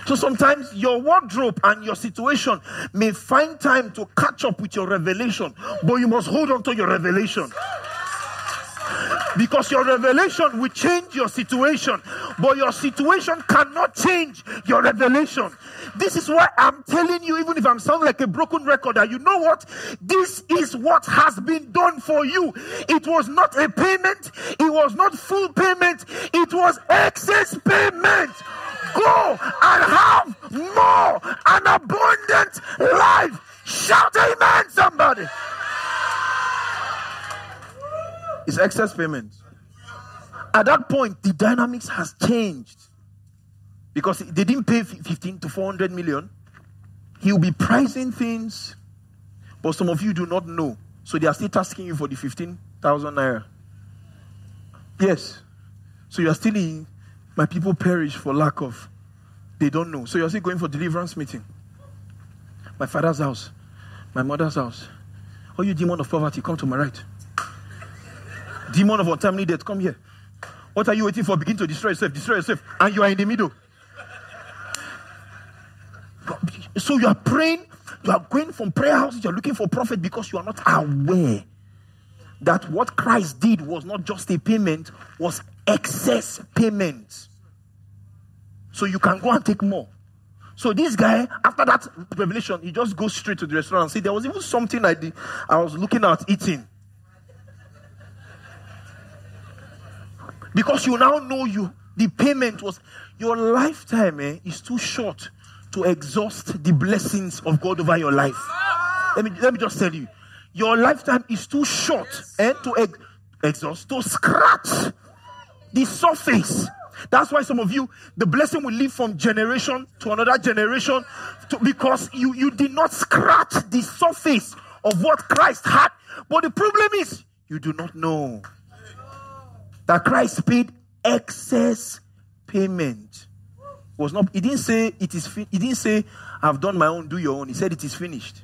So sometimes your wardrobe and your situation may find time to catch up with your revelation, but you must hold on to your revelation. Because your revelation will change your situation. But your situation cannot change your revelation. This is why I'm telling you, even if I'm sounding like a broken record, you know what? This is what has been done for you. It was not a payment, it was not full payment, it was excess payment. Go and have more, an abundant life. Shout amen, somebody. It's excess payment. At that point, the dynamics has changed. Because they didn't pay 15 to 400 million. He'll be pricing things, but some of you do not know. So they are still asking you for the 15,000 naira. Yes. So you are still in, my people perish for lack of, they don't know. So you're still going for deliverance meeting. My father's house, my mother's house. Oh, you demon of poverty, come to my right. Demon of untimely death, come here. What are you waiting for? Begin to destroy yourself, destroy yourself, and you are in the middle. So you are praying, you are going from prayer houses, you are looking for prophet because you are not aware that what Christ did was not just a payment, was excess payment. So you can go and take more. So this guy, after that revelation, he just goes straight to the restaurant and say, There was even something I did, I was looking at eating. Because you now know you the payment was your lifetime eh, is too short to exhaust the blessings of God over your life. Let me, let me just tell you. Your lifetime is too short and eh, to ex- exhaust, to scratch the surface. That's why some of you, the blessing will live from generation to another generation to, because you, you did not scratch the surface of what Christ had. But the problem is, you do not know that Christ paid excess payment. Was not he didn't say it is fi- he didn't say i've done my own do your own. He said it is finished.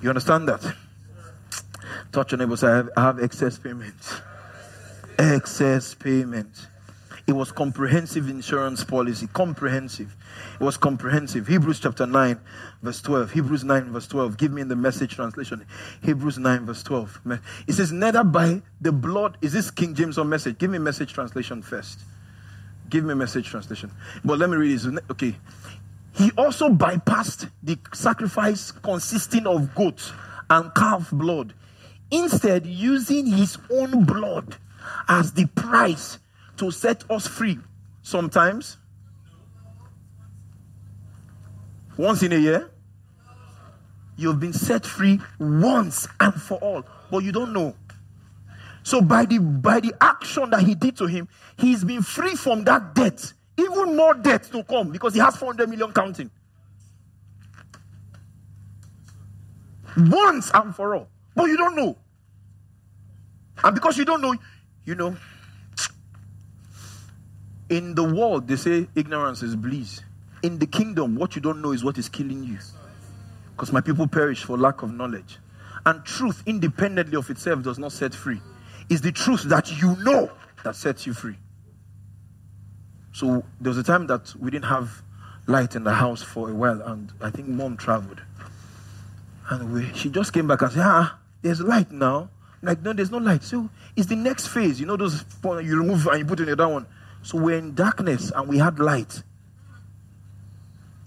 You understand that? Touch your neighbor say I have, I have excess payment. Excess payment it was comprehensive insurance policy comprehensive. It was comprehensive. Hebrews chapter 9 verse 12 hebrews 9 verse 12 give me in the message translation. Hebrews 9 verse 12 it says neither by the blood is this king james or message? Give me message translation first. Give me message translation. But let me read this. Okay. He also bypassed the sacrifice consisting of goats and calf blood, instead, using his own blood as the price to set us free. Sometimes, once in a year, you've been set free once and for all, but you don't know. So by the by the action that he did to him, he's been free from that debt. Even more debt to come because he has 400 million counting. Once and for all. But you don't know. And because you don't know, you know, in the world, they say ignorance is bliss. In the kingdom, what you don't know is what is killing you. Because my people perish for lack of knowledge. And truth, independently of itself, does not set free It's the truth that you know that sets you free. So there was a time that we didn't have light in the house for a while, and I think mom traveled. And we, she just came back and said, Ah, there's light now. Like, no, there's no light. So it's the next phase. You know, those you remove and you put in the other one. So we're in darkness and we had light.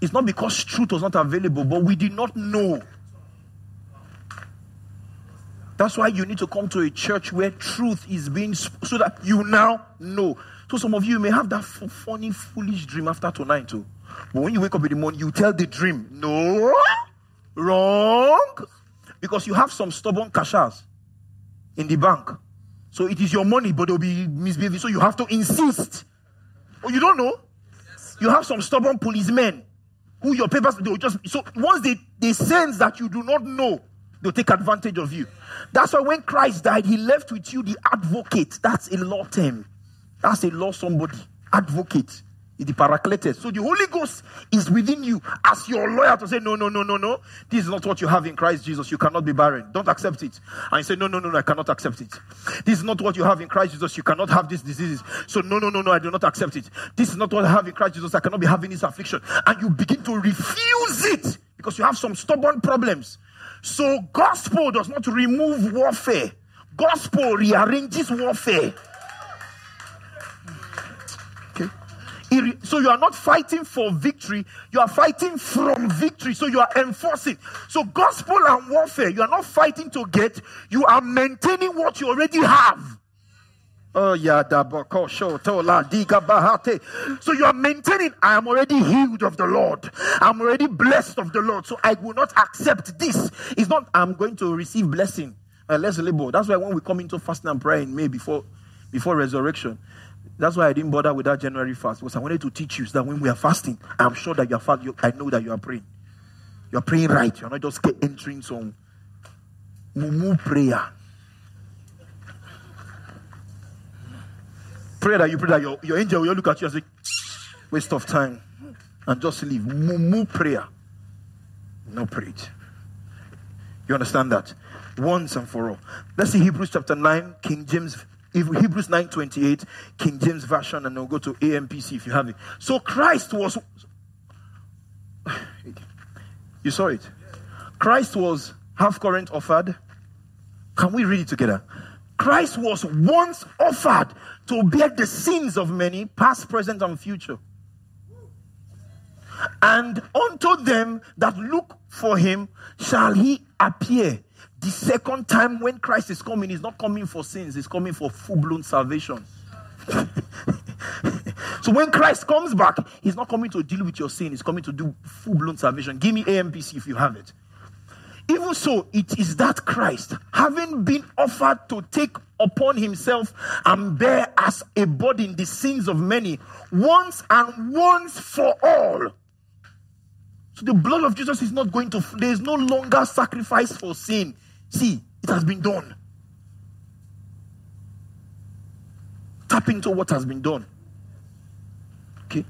It's not because truth was not available, but we did not know that's why you need to come to a church where truth is being so that you now know. So some of you may have that funny, foolish dream after tonight too. But when you wake up in the morning, you tell the dream, no, wrong, because you have some stubborn cashers in the bank. So it is your money, but they'll be misbehaving. So you have to insist. Oh, you don't know? You have some stubborn policemen who your papers they'll just so once they, they sense that you do not know, they'll take advantage of you. That's why when Christ died, he left with you the advocate. That's a law term. That's a law somebody. Advocate. The paracletus. So the Holy Ghost is within you as your lawyer to say, no, no, no, no, no. This is not what you have in Christ Jesus. You cannot be barren. Don't accept it. And you say, no, no, no, no, I cannot accept it. This is not what you have in Christ Jesus. You cannot have these diseases. So no, no, no, no, I do not accept it. This is not what I have in Christ Jesus. I cannot be having this affliction. And you begin to refuse it because you have some stubborn problems. So gospel does not remove warfare. Gospel rearranges warfare. So you are not fighting for victory, you are fighting from victory. So you are enforcing. So gospel and warfare, you are not fighting to get, you are maintaining what you already have. Oh yeah, So you are maintaining. I am already healed of the Lord. I'm already blessed of the Lord. So I will not accept this. It's not. I'm going to receive blessing. Uh, let's label. That's why when we come into fasting and prayer in May before before resurrection, that's why I didn't bother with that January fast because I wanted to teach you that when we are fasting, I'm sure that you are fast. I know that you are praying. You are praying right. You're not just entering some mumu prayer. Pray that you pray that your, your angel will look at you and say, waste of time, and just leave. Mumu prayer. No prayer. You understand that? Once and for all. Let's see Hebrews chapter 9, King James Hebrews 9:28, King James Version, and we'll go to AMPC if you have it. So Christ was you saw it. Christ was half current offered. Can we read it together? Christ was once offered to bear the sins of many, past, present, and future. And unto them that look for him shall he appear the second time when Christ is coming, he's not coming for sins, he's coming for full blown salvation. so when Christ comes back, he's not coming to deal with your sin, he's coming to do full blown salvation. Give me AMPC if you have it. Even so, it is that Christ, having been offered to take upon himself and bear as a burden the sins of many, once and once for all. So the blood of Jesus is not going to, there is no longer sacrifice for sin. See, it has been done. Tap into what has been done. Okay.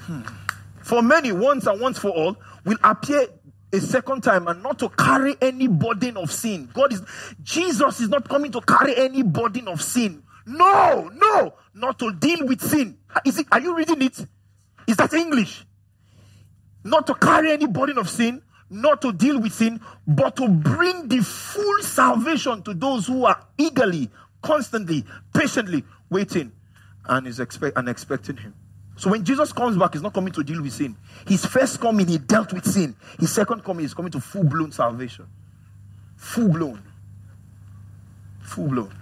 Hmm. For many, once and once for all, will appear a second time and not to carry any burden of sin. God is Jesus is not coming to carry any burden of sin. No, no, not to deal with sin. Is it are you reading it? Is that English? Not to carry any burden of sin, not to deal with sin, but to bring the full salvation to those who are eagerly, constantly, patiently waiting and is expect and expecting him. So when Jesus comes back, he's not coming to deal with sin. His first coming, he dealt with sin. His second coming is coming to full blown salvation. Full blown. Full blown.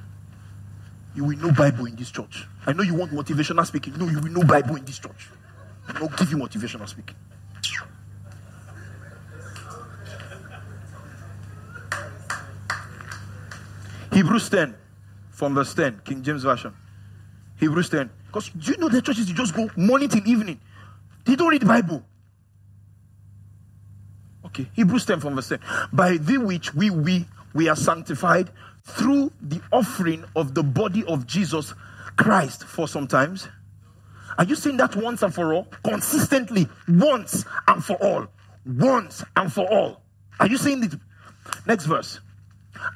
You will know Bible in this church. I know you want motivational speaking. No, you will know Bible in this church. I will give you motivational speaking. Hebrews 10, from verse 10, King James Version. Hebrews 10. Because do you know the churches you just go morning till evening? They don't read the Bible. Okay, Hebrews 10 from verse 10. By the which we we we are sanctified through the offering of the body of Jesus Christ for sometimes. Are you saying that once and for all? Consistently, once and for all. Once and for all. Are you saying it? Next verse.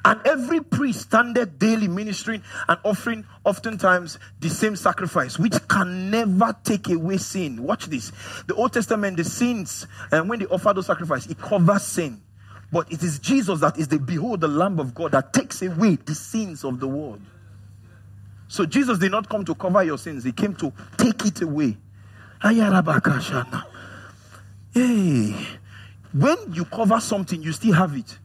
And every priest standeth daily ministering and offering oftentimes the same sacrifice, which can never take away sin. Watch this. The Old Testament, the sins, and when they offer those sacrifices, it covers sin. But it is Jesus that is the behold, the Lamb of God that takes away the sins of the world. So Jesus did not come to cover your sins, he came to take it away. Hey, when you cover something, you still have it.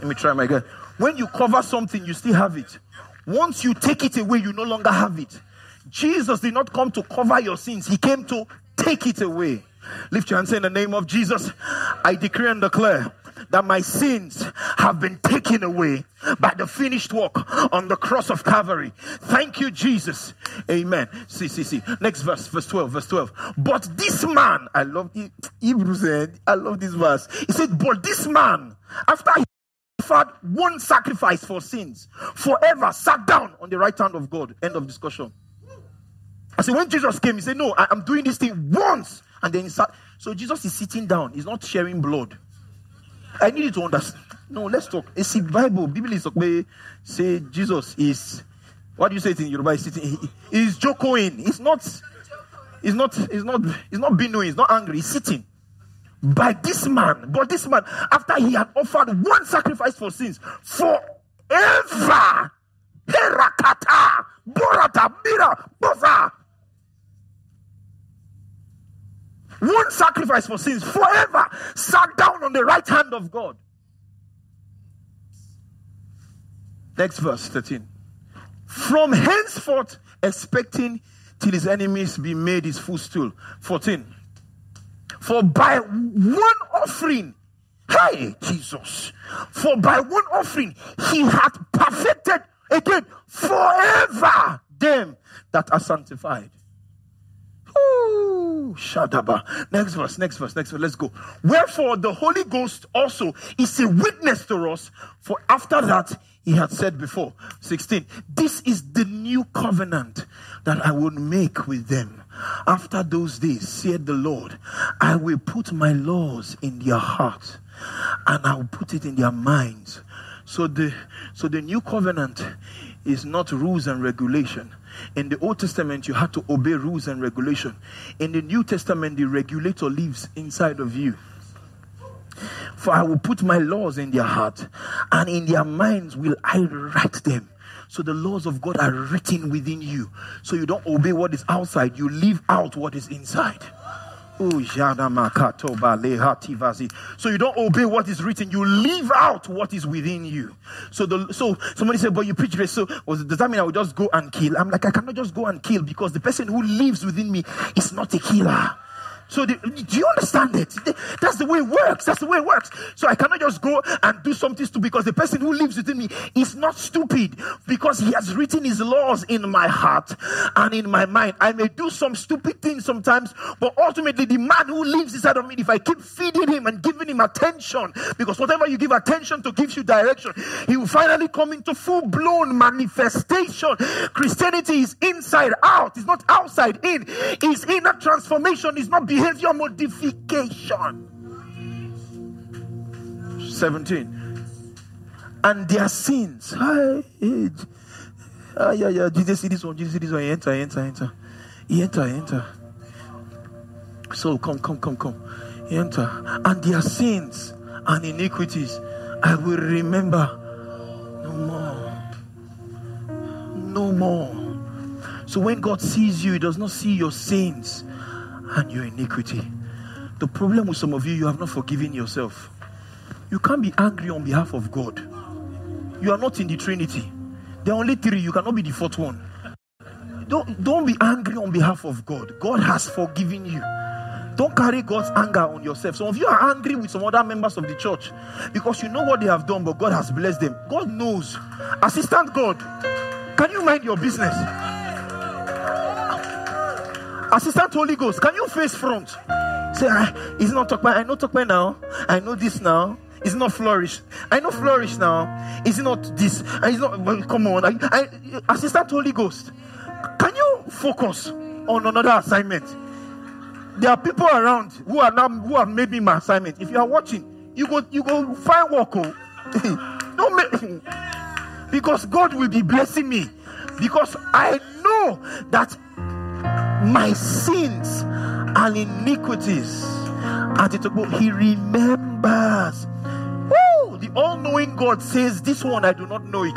Let me try my again. When you cover something, you still have it. Once you take it away, you no longer have it. Jesus did not come to cover your sins, He came to take it away. Lift your hands in the name of Jesus. I decree and declare that my sins have been taken away by the finished work on the cross of Calvary. Thank you, Jesus. Amen. See, see, see. Next verse, verse 12, verse 12. But this man, I love Hebrews, I love this verse. He said, But this man, after he offered one sacrifice for sins, forever sat down on the right hand of God. End of discussion. I said, when Jesus came, he said, No, I, am doing this thing once. And then he sat. So Jesus is sitting down, he's not sharing blood. I need you to understand. No, let's talk. It's the Bible. Bible is okay. Say Jesus is what do you say it in Yoruba? He's sitting, he, he's joking. He's not, he's not, he's not, he's not being he's not angry, he's sitting by this man. But this man, after he had offered one sacrifice for sins, forever, Borata, Boza. One sacrifice for sins forever sat down on the right hand of God. Next verse 13. From henceforth, expecting till his enemies be made his footstool. 14. For by one offering, hey, Jesus, for by one offering he hath perfected again forever them that are sanctified. Ooh, Shadaba. Next verse, next verse, next verse. Let's go. Wherefore the Holy Ghost also is a witness to us, for after that he had said before, 16, this is the new covenant that I will make with them. After those days, said the Lord, I will put my laws in their hearts and I will put it in their minds. So the so the new covenant is not rules and regulation. In the Old Testament, you had to obey rules and regulation. In the New Testament, the regulator lives inside of you. For I will put my laws in their heart, and in their minds will I write them. So the laws of God are written within you. So you don't obey what is outside, you leave out what is inside. So you don't obey what is written, you leave out what is within you. So the so somebody said, But you preach this, so was, does that mean I will just go and kill? I'm like, I cannot just go and kill because the person who lives within me is not a killer. So do you understand it? That's the way it works. That's the way it works. So I cannot just go and do something stupid because the person who lives within me is not stupid because he has written his laws in my heart and in my mind. I may do some stupid things sometimes, but ultimately the man who lives inside of me, if I keep feeding him and giving him attention, because whatever you give attention to gives you direction, he will finally come into full blown manifestation. Christianity is inside out. It's not outside in. It's inner transformation. It's not behind behavior modification. 17. And their sins. Ah, yeah, yeah. Jesus see this one, Jesus see this one. Enter, enter, enter. Enter, enter. So come, come, come, come. Enter. And their sins and iniquities I will remember no more. No more. So when God sees you, He does not see your sins and your iniquity. The problem with some of you, you have not forgiven yourself. You can't be angry on behalf of God. You are not in the Trinity. There are only three. You cannot be the fourth one. Don't, don't be angry on behalf of God. God has forgiven you. Don't carry God's anger on yourself. Some of you are angry with some other members of the church because you know what they have done, but God has blessed them. God knows. Assistant God, can you mind your business? Assistant Holy Ghost, can you face front? Say, ah, is not talk I know talk by now. I know this now. Is not flourish. I know flourish now. Is it not this? Is not well, come on. I, I, Assistant Holy Ghost, can you focus on another assignment? There are people around who are now who have made me my assignment. If you are watching, you go you go find work. Oh. Don't make because God will be blessing me. Because I know that my sins and iniquities. And he remembers. Woo! The all knowing God says, This one I do not know it.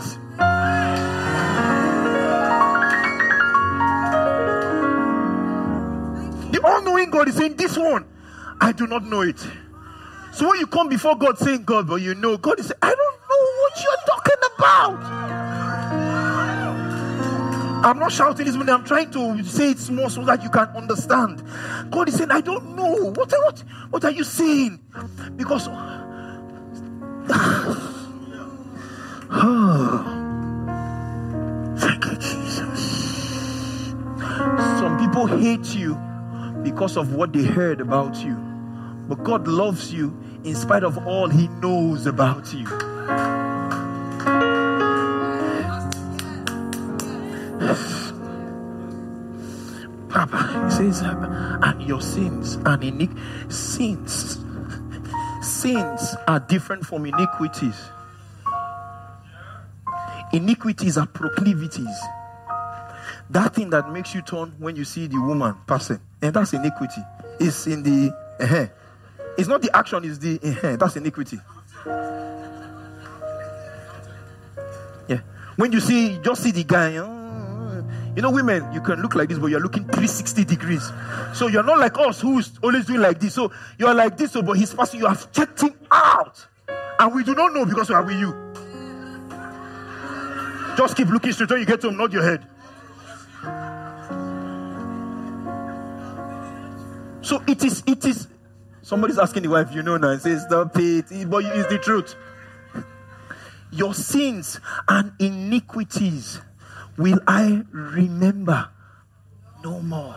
The all knowing God is saying, This one I do not know it. So when you come before God saying, God, but you know, God is saying, I don't know what you're talking about. I'm not shouting this morning. I'm trying to say it small so that you can understand. God is saying, I don't know. What, what, what are you saying? Because thank you, Jesus. Some people hate you because of what they heard about you. But God loves you in spite of all He knows about you. Papa, says, and your sins and iniquities. Sins. Sins are different from iniquities. Iniquities are proclivities. That thing that makes you turn when you see the woman passing, and that's iniquity. It's in the uh, It's not the action, it's the uh, that's iniquity. Yeah. When you see, just see the guy, uh, You know, women, you can look like this, but you're looking 360 degrees. So you're not like us who's always doing like this. So you're like this, so but he's passing, you have checked him out. And we do not know because we are with you. Just keep looking straight when you get to him, nod your head. So it is, it is. Somebody's asking the wife, you know now, and says, Stop it. But it's the truth. Your sins and iniquities will I remember no more.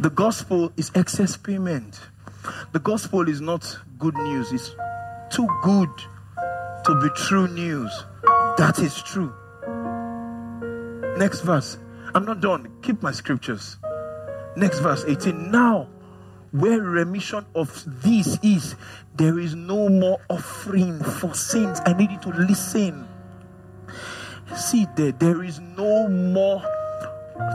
The gospel is excess payment. The gospel is not good news, it's too good to be true news. That is true. Next verse. I'm not done. Keep my scriptures. Next verse 18. Now, where remission of this is, there is no more offering for sins. I need you to listen. See there, there is no more.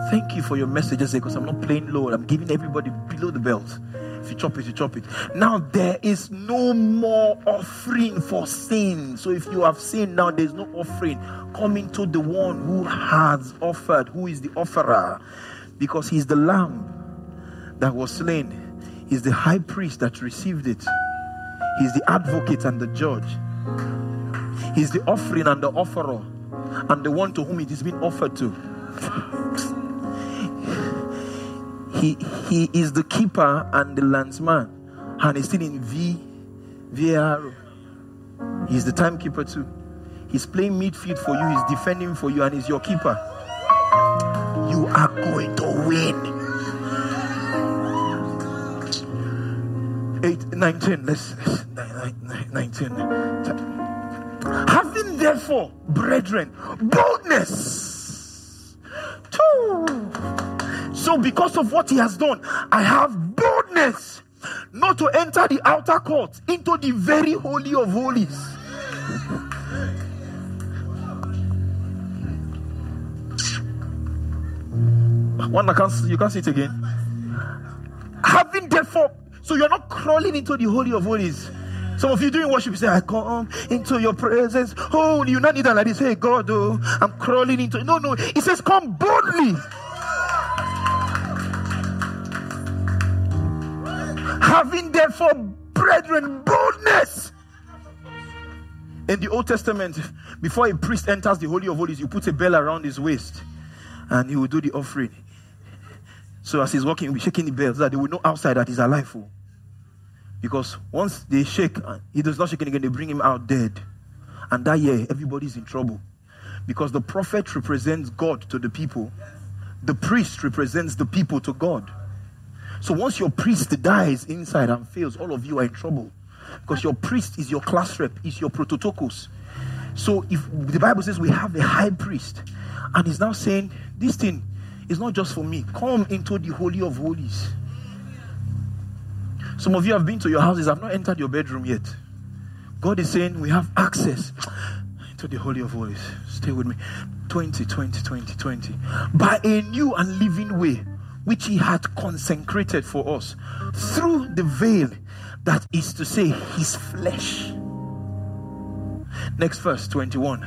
Thank you for your messages because I'm not playing low. I'm giving everybody below the belt. If you chop it, you chop it. Now there is no more offering for sin. So if you have sinned, now there's no offering coming to the one who has offered, who is the offerer, because he's the lamb that was slain He's the high priest that received it. He's the advocate and the judge. He's the offering and the offerer, and the one to whom it is being offered to. He, he is the keeper and the linesman, and he's still in V, VAR. He's the timekeeper too. He's playing midfield for you, he's defending for you, and he's your keeper. You are going to win. 8, 19. Let's, let's 19. Having therefore, brethren, boldness. Two. So, because of what he has done, I have boldness not to enter the outer court into the very holy of holies. One, I can't, you can't see it again. Having therefore so you're not crawling into the Holy of Holies. Some of you doing worship, you say, I come into your presence. Oh, you not need that like this. Hey, God, oh, I'm crawling into. No, no. He says, come boldly. Having therefore, brethren, boldness. In the Old Testament, before a priest enters the Holy of Holies, you put a bell around his waist and he will do the offering. So as he's walking, he'll be shaking the bell so that they will know outside that he's alive. Oh. Because once they shake, uh, he does not shake again, they bring him out dead. And that year, everybody's in trouble. Because the prophet represents God to the people, the priest represents the people to God. So once your priest dies inside and fails, all of you are in trouble. Because your priest is your class rep, is your prototokos. So if the Bible says we have a high priest, and he's now saying, This thing is not just for me. Come into the Holy of Holies. Some of you have been to your houses, have not entered your bedroom yet. God is saying we have access to the Holy of Holies. Stay with me. 20, 20, 20, 20. By a new and living way, which He had consecrated for us through the veil, that is to say, His flesh. Next verse 21.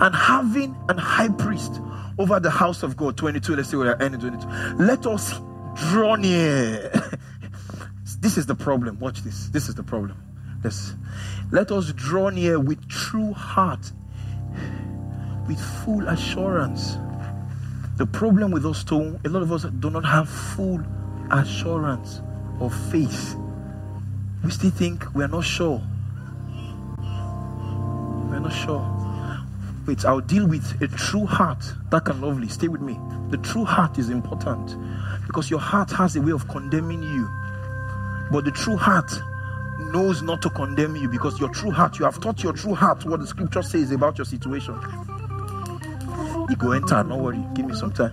And having an high priest over the house of God, 22. Let's see where I ended 22. Let us draw near. This is the problem. Watch this. This is the problem. Let us draw near with true heart, with full assurance. The problem with us too, a lot of us do not have full assurance of faith. We still think we are not sure. We are not sure. Wait, I'll deal with a true heart. That can lovely. Stay with me. The true heart is important because your heart has a way of condemning you. But the true heart knows not to condemn you because your true heart, you have taught your true heart what the scripture says about your situation. You go enter, no worry, give me some time.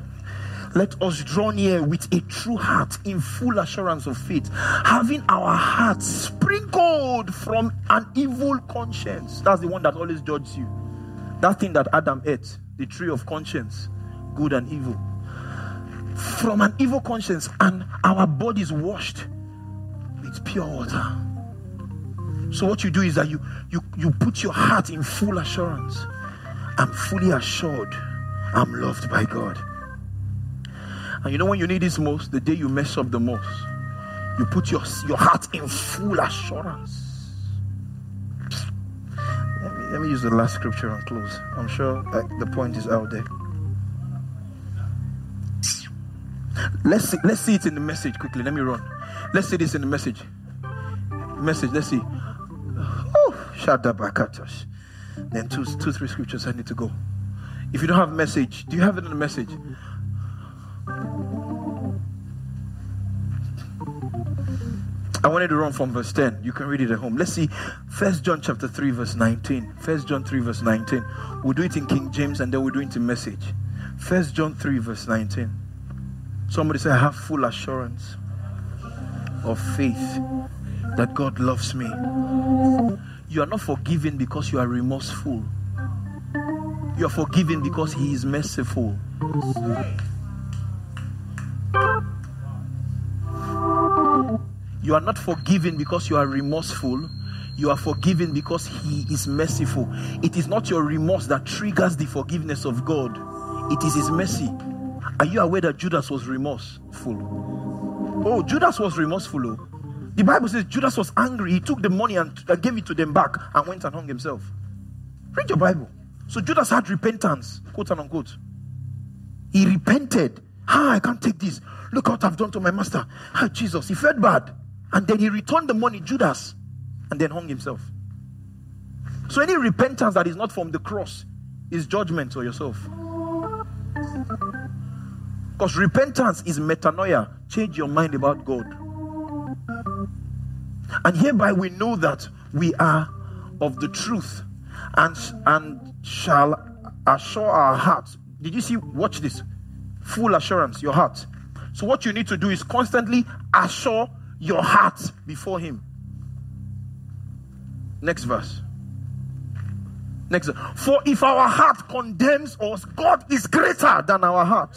Let us draw near with a true heart in full assurance of faith, having our hearts sprinkled from an evil conscience. That's the one that always judges you. That thing that Adam ate, the tree of conscience, good and evil. From an evil conscience, and our bodies washed with pure water. So what you do is that you you you put your heart in full assurance. I'm fully assured I'm loved by God. And you know when you need this most? The day you mess up the most. You put your, your heart in full assurance. Let me, let me use the last scripture and close. I'm sure uh, the point is out there. Let's see, let's see it in the message quickly. Let me run. Let's see this in the message. Message, let's see. Oh, shout out Shadabakatas. Then two, two, three scriptures I need to go. If you don't have message, do you have it in the message? I wanted to run from verse 10. You can read it at home. Let's see. First John chapter 3, verse 19. First John 3, verse 19. We'll do it in King James and then we'll do it in message. First John 3, verse 19. Somebody say, I have full assurance of faith that God loves me. You are not forgiven because you are remorseful. You are forgiven because He is merciful. You are not forgiven because you are remorseful. You are forgiven because He is merciful. It is not your remorse that triggers the forgiveness of God, it is His mercy. Are you aware that Judas was remorseful? Oh, Judas was remorseful. Oh. The Bible says Judas was angry. He took the money and gave it to them back and went and hung himself. Read your Bible. So Judas had repentance, quote unquote. He repented. Ah, I can't take this. Look what I've done to my master. Ah, Jesus. He felt bad. And then he returned the money, Judas, and then hung himself. So any repentance that is not from the cross is judgment for yourself. Because repentance is metanoia. Change your mind about God. And hereby we know that we are of the truth and, and shall assure our hearts. Did you see? Watch this. Full assurance, your heart. So, what you need to do is constantly assure your heart before Him. Next verse. Next. For if our heart condemns us, God is greater than our heart.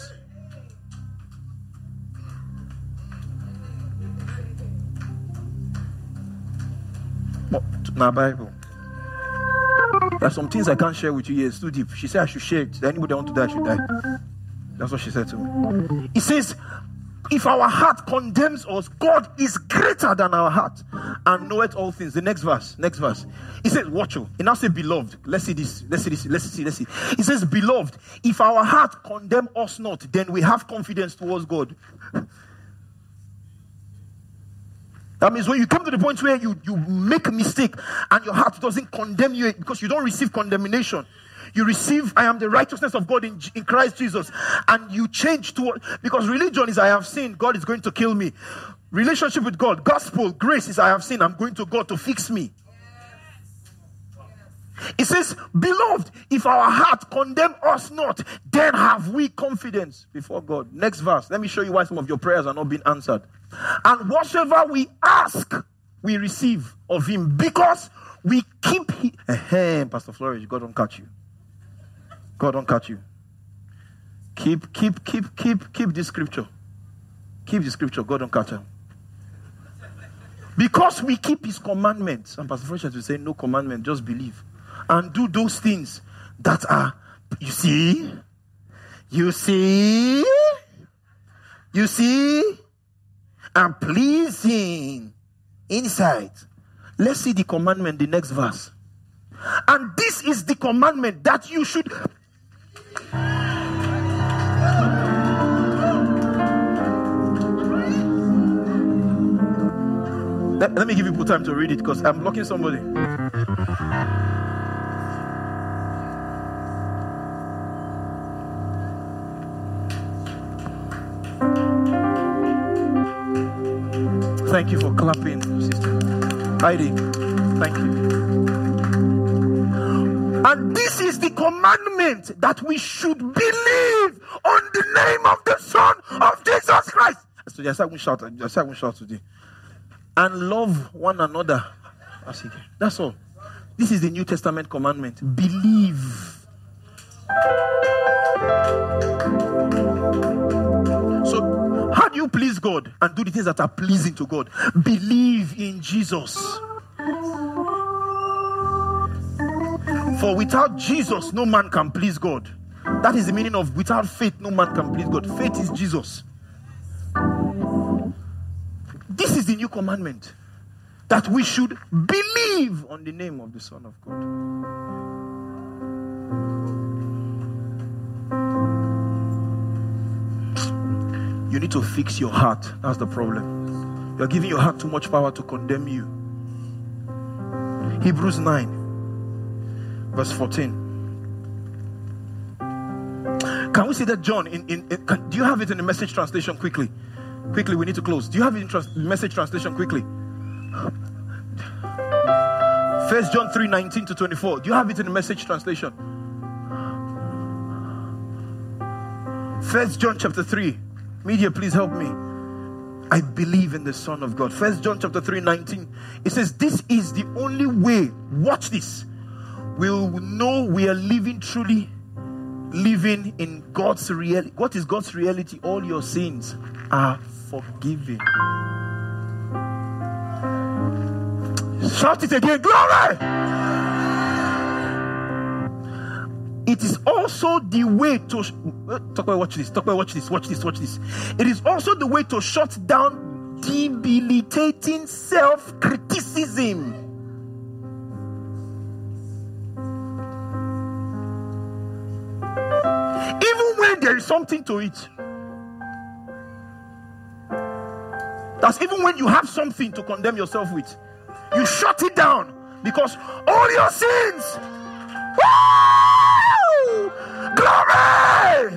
My Bible. There are some things I can't share with you here. It's too deep. She said I should share it. Anybody want to die should die. That's what she said to me. It says, if our heart condemns us, God is greater than our heart and knoweth all things. The next verse, next verse. He says, Watch oh, you. He now say, Beloved. Let's see this. Let's see this. Let's see. Let's see. He says, Beloved, if our heart condemn us not, then we have confidence towards God. That means when you come to the point where you, you make a mistake and your heart doesn't condemn you because you don't receive condemnation, you receive, I am the righteousness of God in, in Christ Jesus, and you change to because religion is I have sinned, God is going to kill me. Relationship with God, gospel, grace is I have sinned, I'm going to God to fix me. It says, Beloved, if our heart condemn us not, then have we confidence before God. Next verse. Let me show you why some of your prayers are not being answered. And whatever we ask, we receive of Him because we keep. He- Pastor Flourish, God don't catch you. God don't catch you. Keep, keep, keep, keep, keep this scripture. Keep the scripture. God don't catch him. Because we keep his commandments. And Pastor Fresh will say, no commandment, just believe. And do those things that are, you see, you see, you see, and pleasing inside. Let's see the commandment, the next verse. And this is the commandment that you should let, let, me give you time to read it because I'm blocking somebody. Thank you for clapping, sister. Heidi, thank you. And this is the commandment that we should believe on the name of the Son of Jesus Christ. So just I will shout, just I will shout today. And love one another. That's all. This is the New Testament commandment. Believe. You please God and do the things that are pleasing to God? Believe in Jesus. For without Jesus, no man can please God. That is the meaning of without faith, no man can please God. Faith is Jesus. This is the new commandment that we should believe on the name of the Son of God. You need to fix your heart. That's the problem. You're giving your heart too much power to condemn you. Hebrews 9, verse 14. Can we see that, John? In, in, in can, do you have it in the message translation quickly? Quickly, we need to close. Do you have it in trans- message translation quickly? First John 3 19 to 24. Do you have it in the message translation? First John chapter 3. Media, please help me. I believe in the Son of God. First John chapter 3 19. It says, This is the only way. Watch this. We'll know we are living truly, living in God's reality. What is God's reality? All your sins are forgiven. Shout it again. Glory! It is also the way to talk about watch this, talk about watch this, watch this, watch this. It is also the way to shut down debilitating self-criticism. Even when there is something to it. That's even when you have something to condemn yourself with. You shut it down because all your sins. Woo! Glory!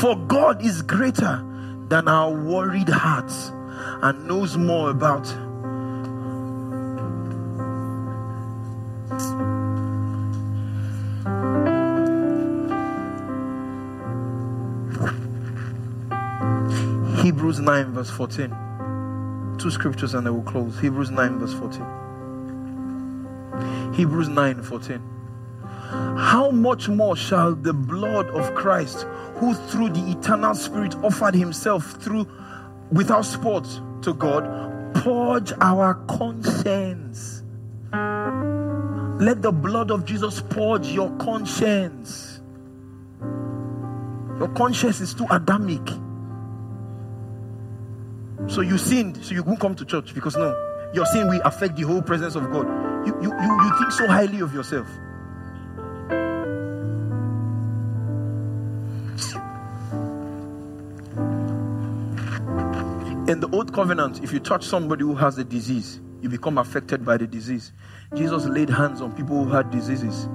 For God is greater than our worried hearts and knows more about Hebrews 9, verse 14. Two scriptures and I will close. Hebrews 9, verse 14. Hebrews 9, 14. How much more shall the blood of Christ, who through the eternal Spirit offered himself through without spot to God, purge our conscience? Let the blood of Jesus purge your conscience. Your conscience is too Adamic. So you sinned, so you won't come to church because no, your sin will affect the whole presence of God. You, you, you, you think so highly of yourself. In the old covenant, if you touch somebody who has a disease, you become affected by the disease. Jesus laid hands on people who had diseases.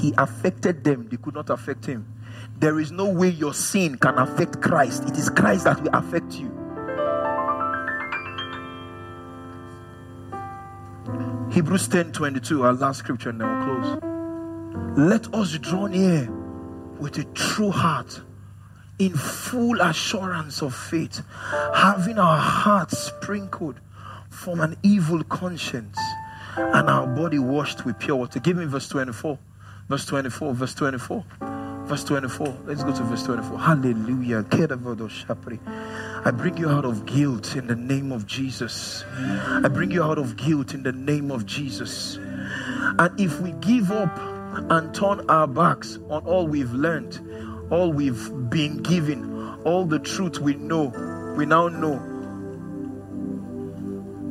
He affected them, they could not affect him. There is no way your sin can affect Christ. It is Christ that will affect you. Hebrews 10 22, our last scripture, and then we'll close. Let us draw near with a true heart, in full assurance of faith, having our hearts sprinkled from an evil conscience and our body washed with pure water. Give me verse 24. Verse 24, verse 24. Verse 24. Let's go to verse 24. Hallelujah. I bring you out of guilt in the name of Jesus. I bring you out of guilt in the name of Jesus. And if we give up and turn our backs on all we've learned, all we've been given, all the truth we know, we now know,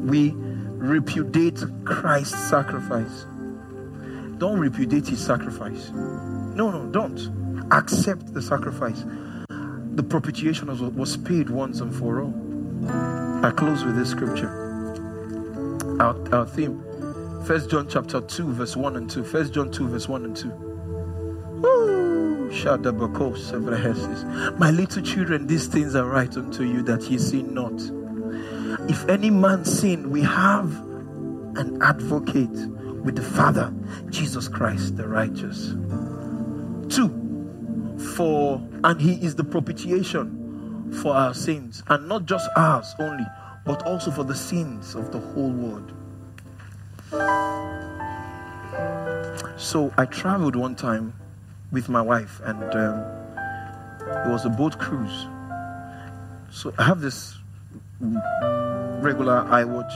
we repudiate Christ's sacrifice. Don't repudiate his sacrifice. No, no, don't accept the sacrifice. The propitiation was, was paid once and for all. I close with this scripture. Our, our theme. First John chapter 2, verse 1 and 2. First John 2, verse 1 and 2. My little children, these things are write unto you that ye sin not. If any man sin, we have an advocate with the Father, Jesus Christ the righteous. Two, for, and He is the propitiation for our sins, and not just ours only, but also for the sins of the whole world. So I traveled one time with my wife, and um, it was a boat cruise. So I have this regular eye watch,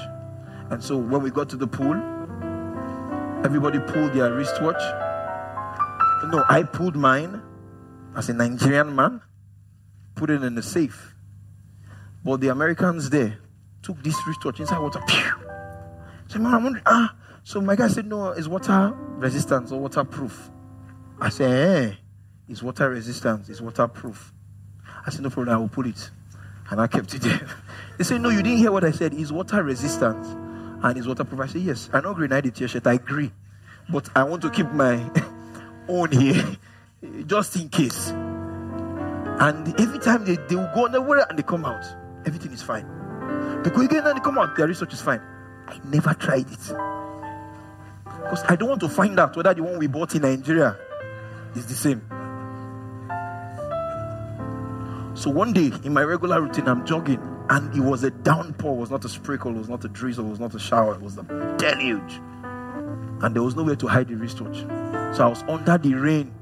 And so when we got to the pool, everybody pulled their wristwatch. No, I pulled mine as a Nigerian man, put it in the safe. But the Americans there took this wristwatch inside water. Pew! So man, I'm wondering, ah. So my guy said, no, it's water resistance or waterproof. I said, eh, it's water resistance, it's waterproof. I said, no problem, I will pull it. And I kept it there. They said, no, you didn't hear what I said. It's water resistance and it's waterproof. I said, yes, I know grenade t-shirt, I agree. But I want to keep my own here, just in case. And every time they, they will go on the water and they come out, everything is fine. They go again and they come out, their research is fine. I never tried it. Because I don't want to find out whether the one we bought in Nigeria is the same. So one day in my regular routine, I'm jogging, and it was a downpour. It was not a sprinkle, it was not a drizzle, it was not a shower, it was a deluge. And there was nowhere to hide the wristwatch. So I was under the rain.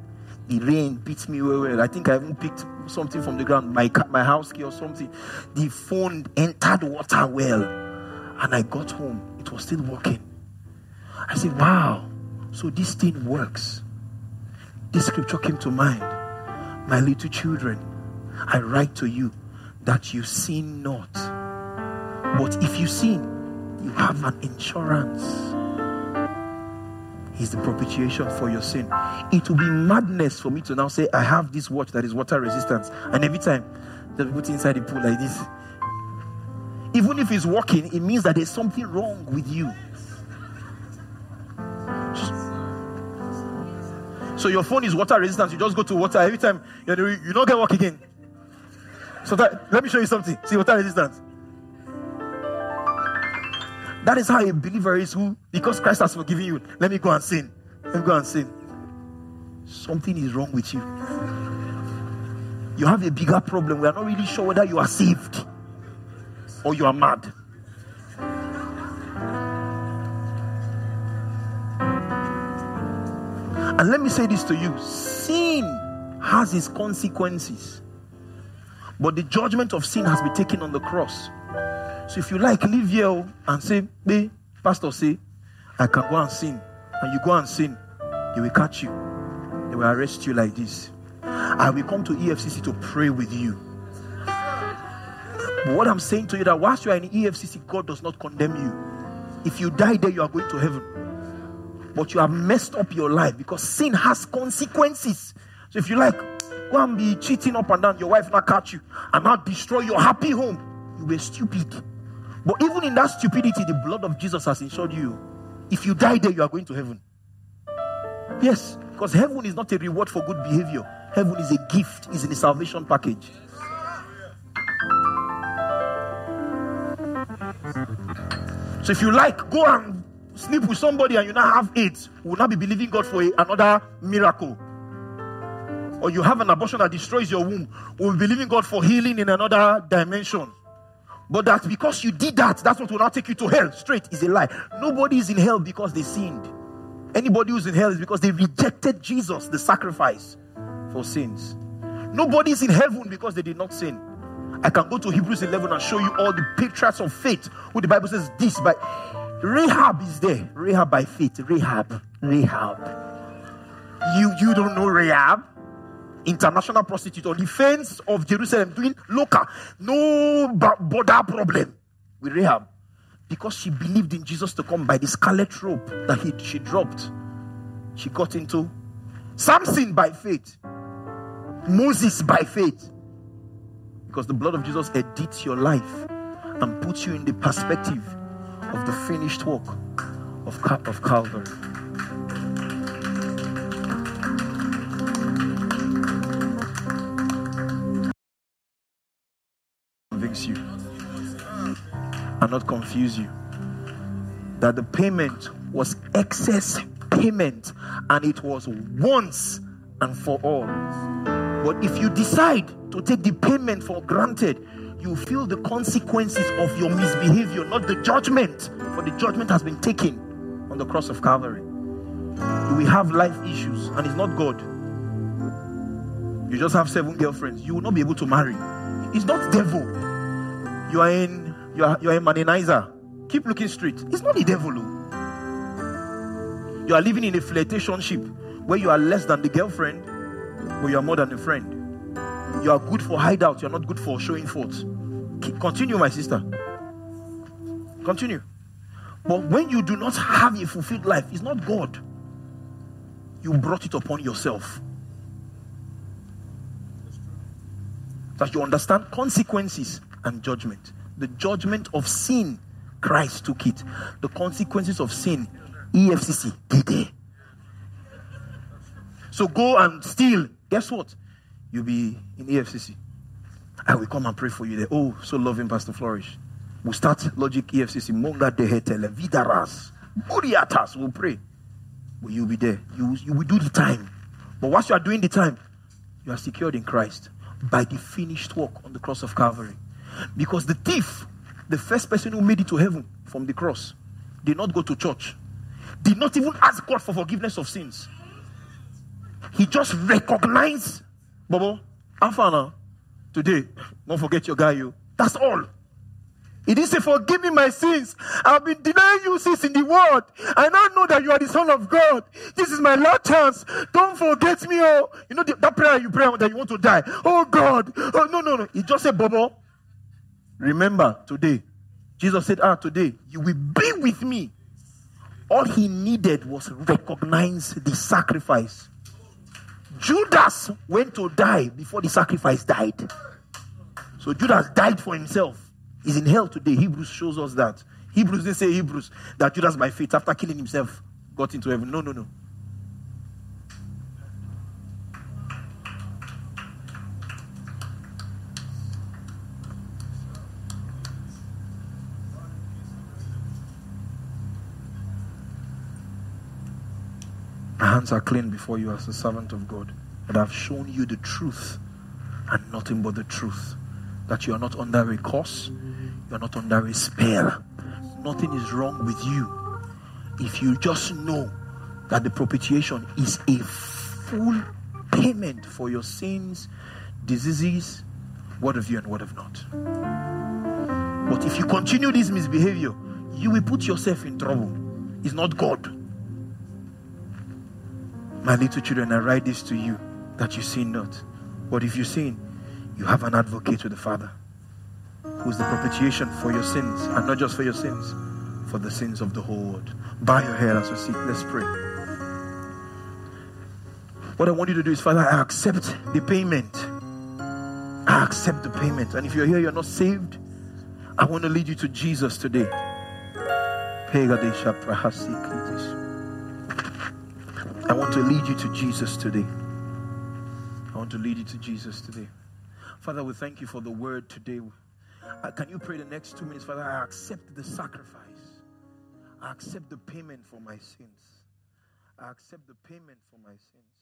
The rain beat me well, well. I think I even picked something from the ground, my my house key or something. The phone entered water well, and I got home. It was still working. I said, "Wow! So this thing works." This scripture came to mind. My little children, I write to you that you sin not. But if you sin, you have an insurance. He's the propitiation for your sin. It will be madness for me to now say, I have this watch that is water resistant. And every time they put inside the pool like this. Even if it's working, it means that there's something wrong with you. So your phone is water resistant. You just go to water every time you you don't get work again. So that, let me show you something. See water resistance. That is how a believer is who, because Christ has forgiven you, let me go and sin. Let me go and sin. Something is wrong with you. You have a bigger problem. We are not really sure whether you are saved or you are mad. And let me say this to you sin has its consequences, but the judgment of sin has been taken on the cross. So if you like, leave here oh, and say, Hey, Pastor, say, I can go and sin. And you go and sin, they will catch you. They will arrest you like this. I will come to EFCC to pray with you. But what I'm saying to you that whilst you are in EFCC, God does not condemn you. If you die there, you are going to heaven. But you have messed up your life because sin has consequences. So if you like, go and be cheating up and down, your wife not catch you and not destroy your happy home. You were stupid. But even in that stupidity, the blood of Jesus has ensured you. If you die there, you are going to heaven. Yes, because heaven is not a reward for good behavior. Heaven is a gift, is in the salvation package. So if you like, go and sleep with somebody and you now have AIDS. We will not be believing God for a, another miracle. Or you have an abortion that destroys your womb. We will be believing God for healing in another dimension. But that because you did that, that's what will not take you to hell. Straight is a lie. Nobody is in hell because they sinned. Anybody who's in hell is because they rejected Jesus, the sacrifice for sins. Nobody is in heaven because they did not sin. I can go to Hebrews 11 and show you all the patriarchs of faith who the Bible says this by Rahab is there. Rahab by faith. Rahab. Rahab. You you don't know Rahab? International prostitute on the fence of Jerusalem doing local, no border problem with Rahab because she believed in Jesus to come by the scarlet rope that he, she dropped. She got into Samson by faith, Moses by faith, because the blood of Jesus edits your life and puts you in the perspective of the finished work of, of Calvary. Not confuse you. That the payment was excess payment and it was once and for all. But if you decide to take the payment for granted, you feel the consequences of your misbehavior, not the judgment. For the judgment has been taken on the cross of Calvary. You will have life issues, and it's not God. You just have seven girlfriends. You will not be able to marry It's not devil. You are in you are you are a manizer. Keep looking straight. It's not the devil. oh. You are living in a flirtationship where you are less than the girlfriend, but you are more than a friend. You are good for hideout, you are not good for showing forth. Keep, continue, my sister. Continue. But when you do not have a fulfilled life, it's not God. You brought it upon yourself. That you understand consequences and judgment. The judgment of sin, Christ took it. The consequences of sin, EFCC did it. So go and steal. Guess what? You'll be in EFCC. I will come and pray for you there. Oh, so loving Pastor Flourish. We'll start Logic EFCC. Monga dehetele vidaras. Buriatas. We'll pray. Will you'll be there? You, you will do the time. But whilst you are doing the time, you are secured in Christ by the finished work on the cross of Calvary. Because the thief, the first person who made it to heaven from the cross, did not go to church, did not even ask God for forgiveness of sins. He just recognized, Bobo, Afana, today, don't forget your guy, you. That's all. He didn't say, Forgive me my sins. I've been denying you since in the world. I now know that you are the Son of God. This is my last chance. Don't forget me. Oh, you know the, that prayer you pray that you want to die. Oh God. Oh no, no, no. He just said, Bobo. Remember today. Jesus said, Ah, today you will be with me. All he needed was recognize the sacrifice. Judas went to die before the sacrifice died. So Judas died for himself. He's in hell today. Hebrews shows us that. Hebrews didn't say Hebrews that Judas by faith after killing himself got into heaven. No, no, no. My hands are clean before you as a servant of God. But I've shown you the truth and nothing but the truth. That you are not under a curse, you are not under a spell. Nothing is wrong with you. If you just know that the propitiation is a full payment for your sins, diseases, what of you and what of not. But if you continue this misbehavior, you will put yourself in trouble. It's not God. My little children, I write this to you that you sin not. But if you sin, you have an advocate with the Father who is the propitiation for your sins, and not just for your sins, for the sins of the whole world. Bow your head as we seek. Let's pray. What I want you to do is, Father, I accept the payment. I accept the payment. And if you're here, you're not saved, I want to lead you to Jesus today. I want to lead you to Jesus today. I want to lead you to Jesus today. Father, we thank you for the word today. Uh, can you pray the next two minutes? Father, I accept the sacrifice. I accept the payment for my sins. I accept the payment for my sins.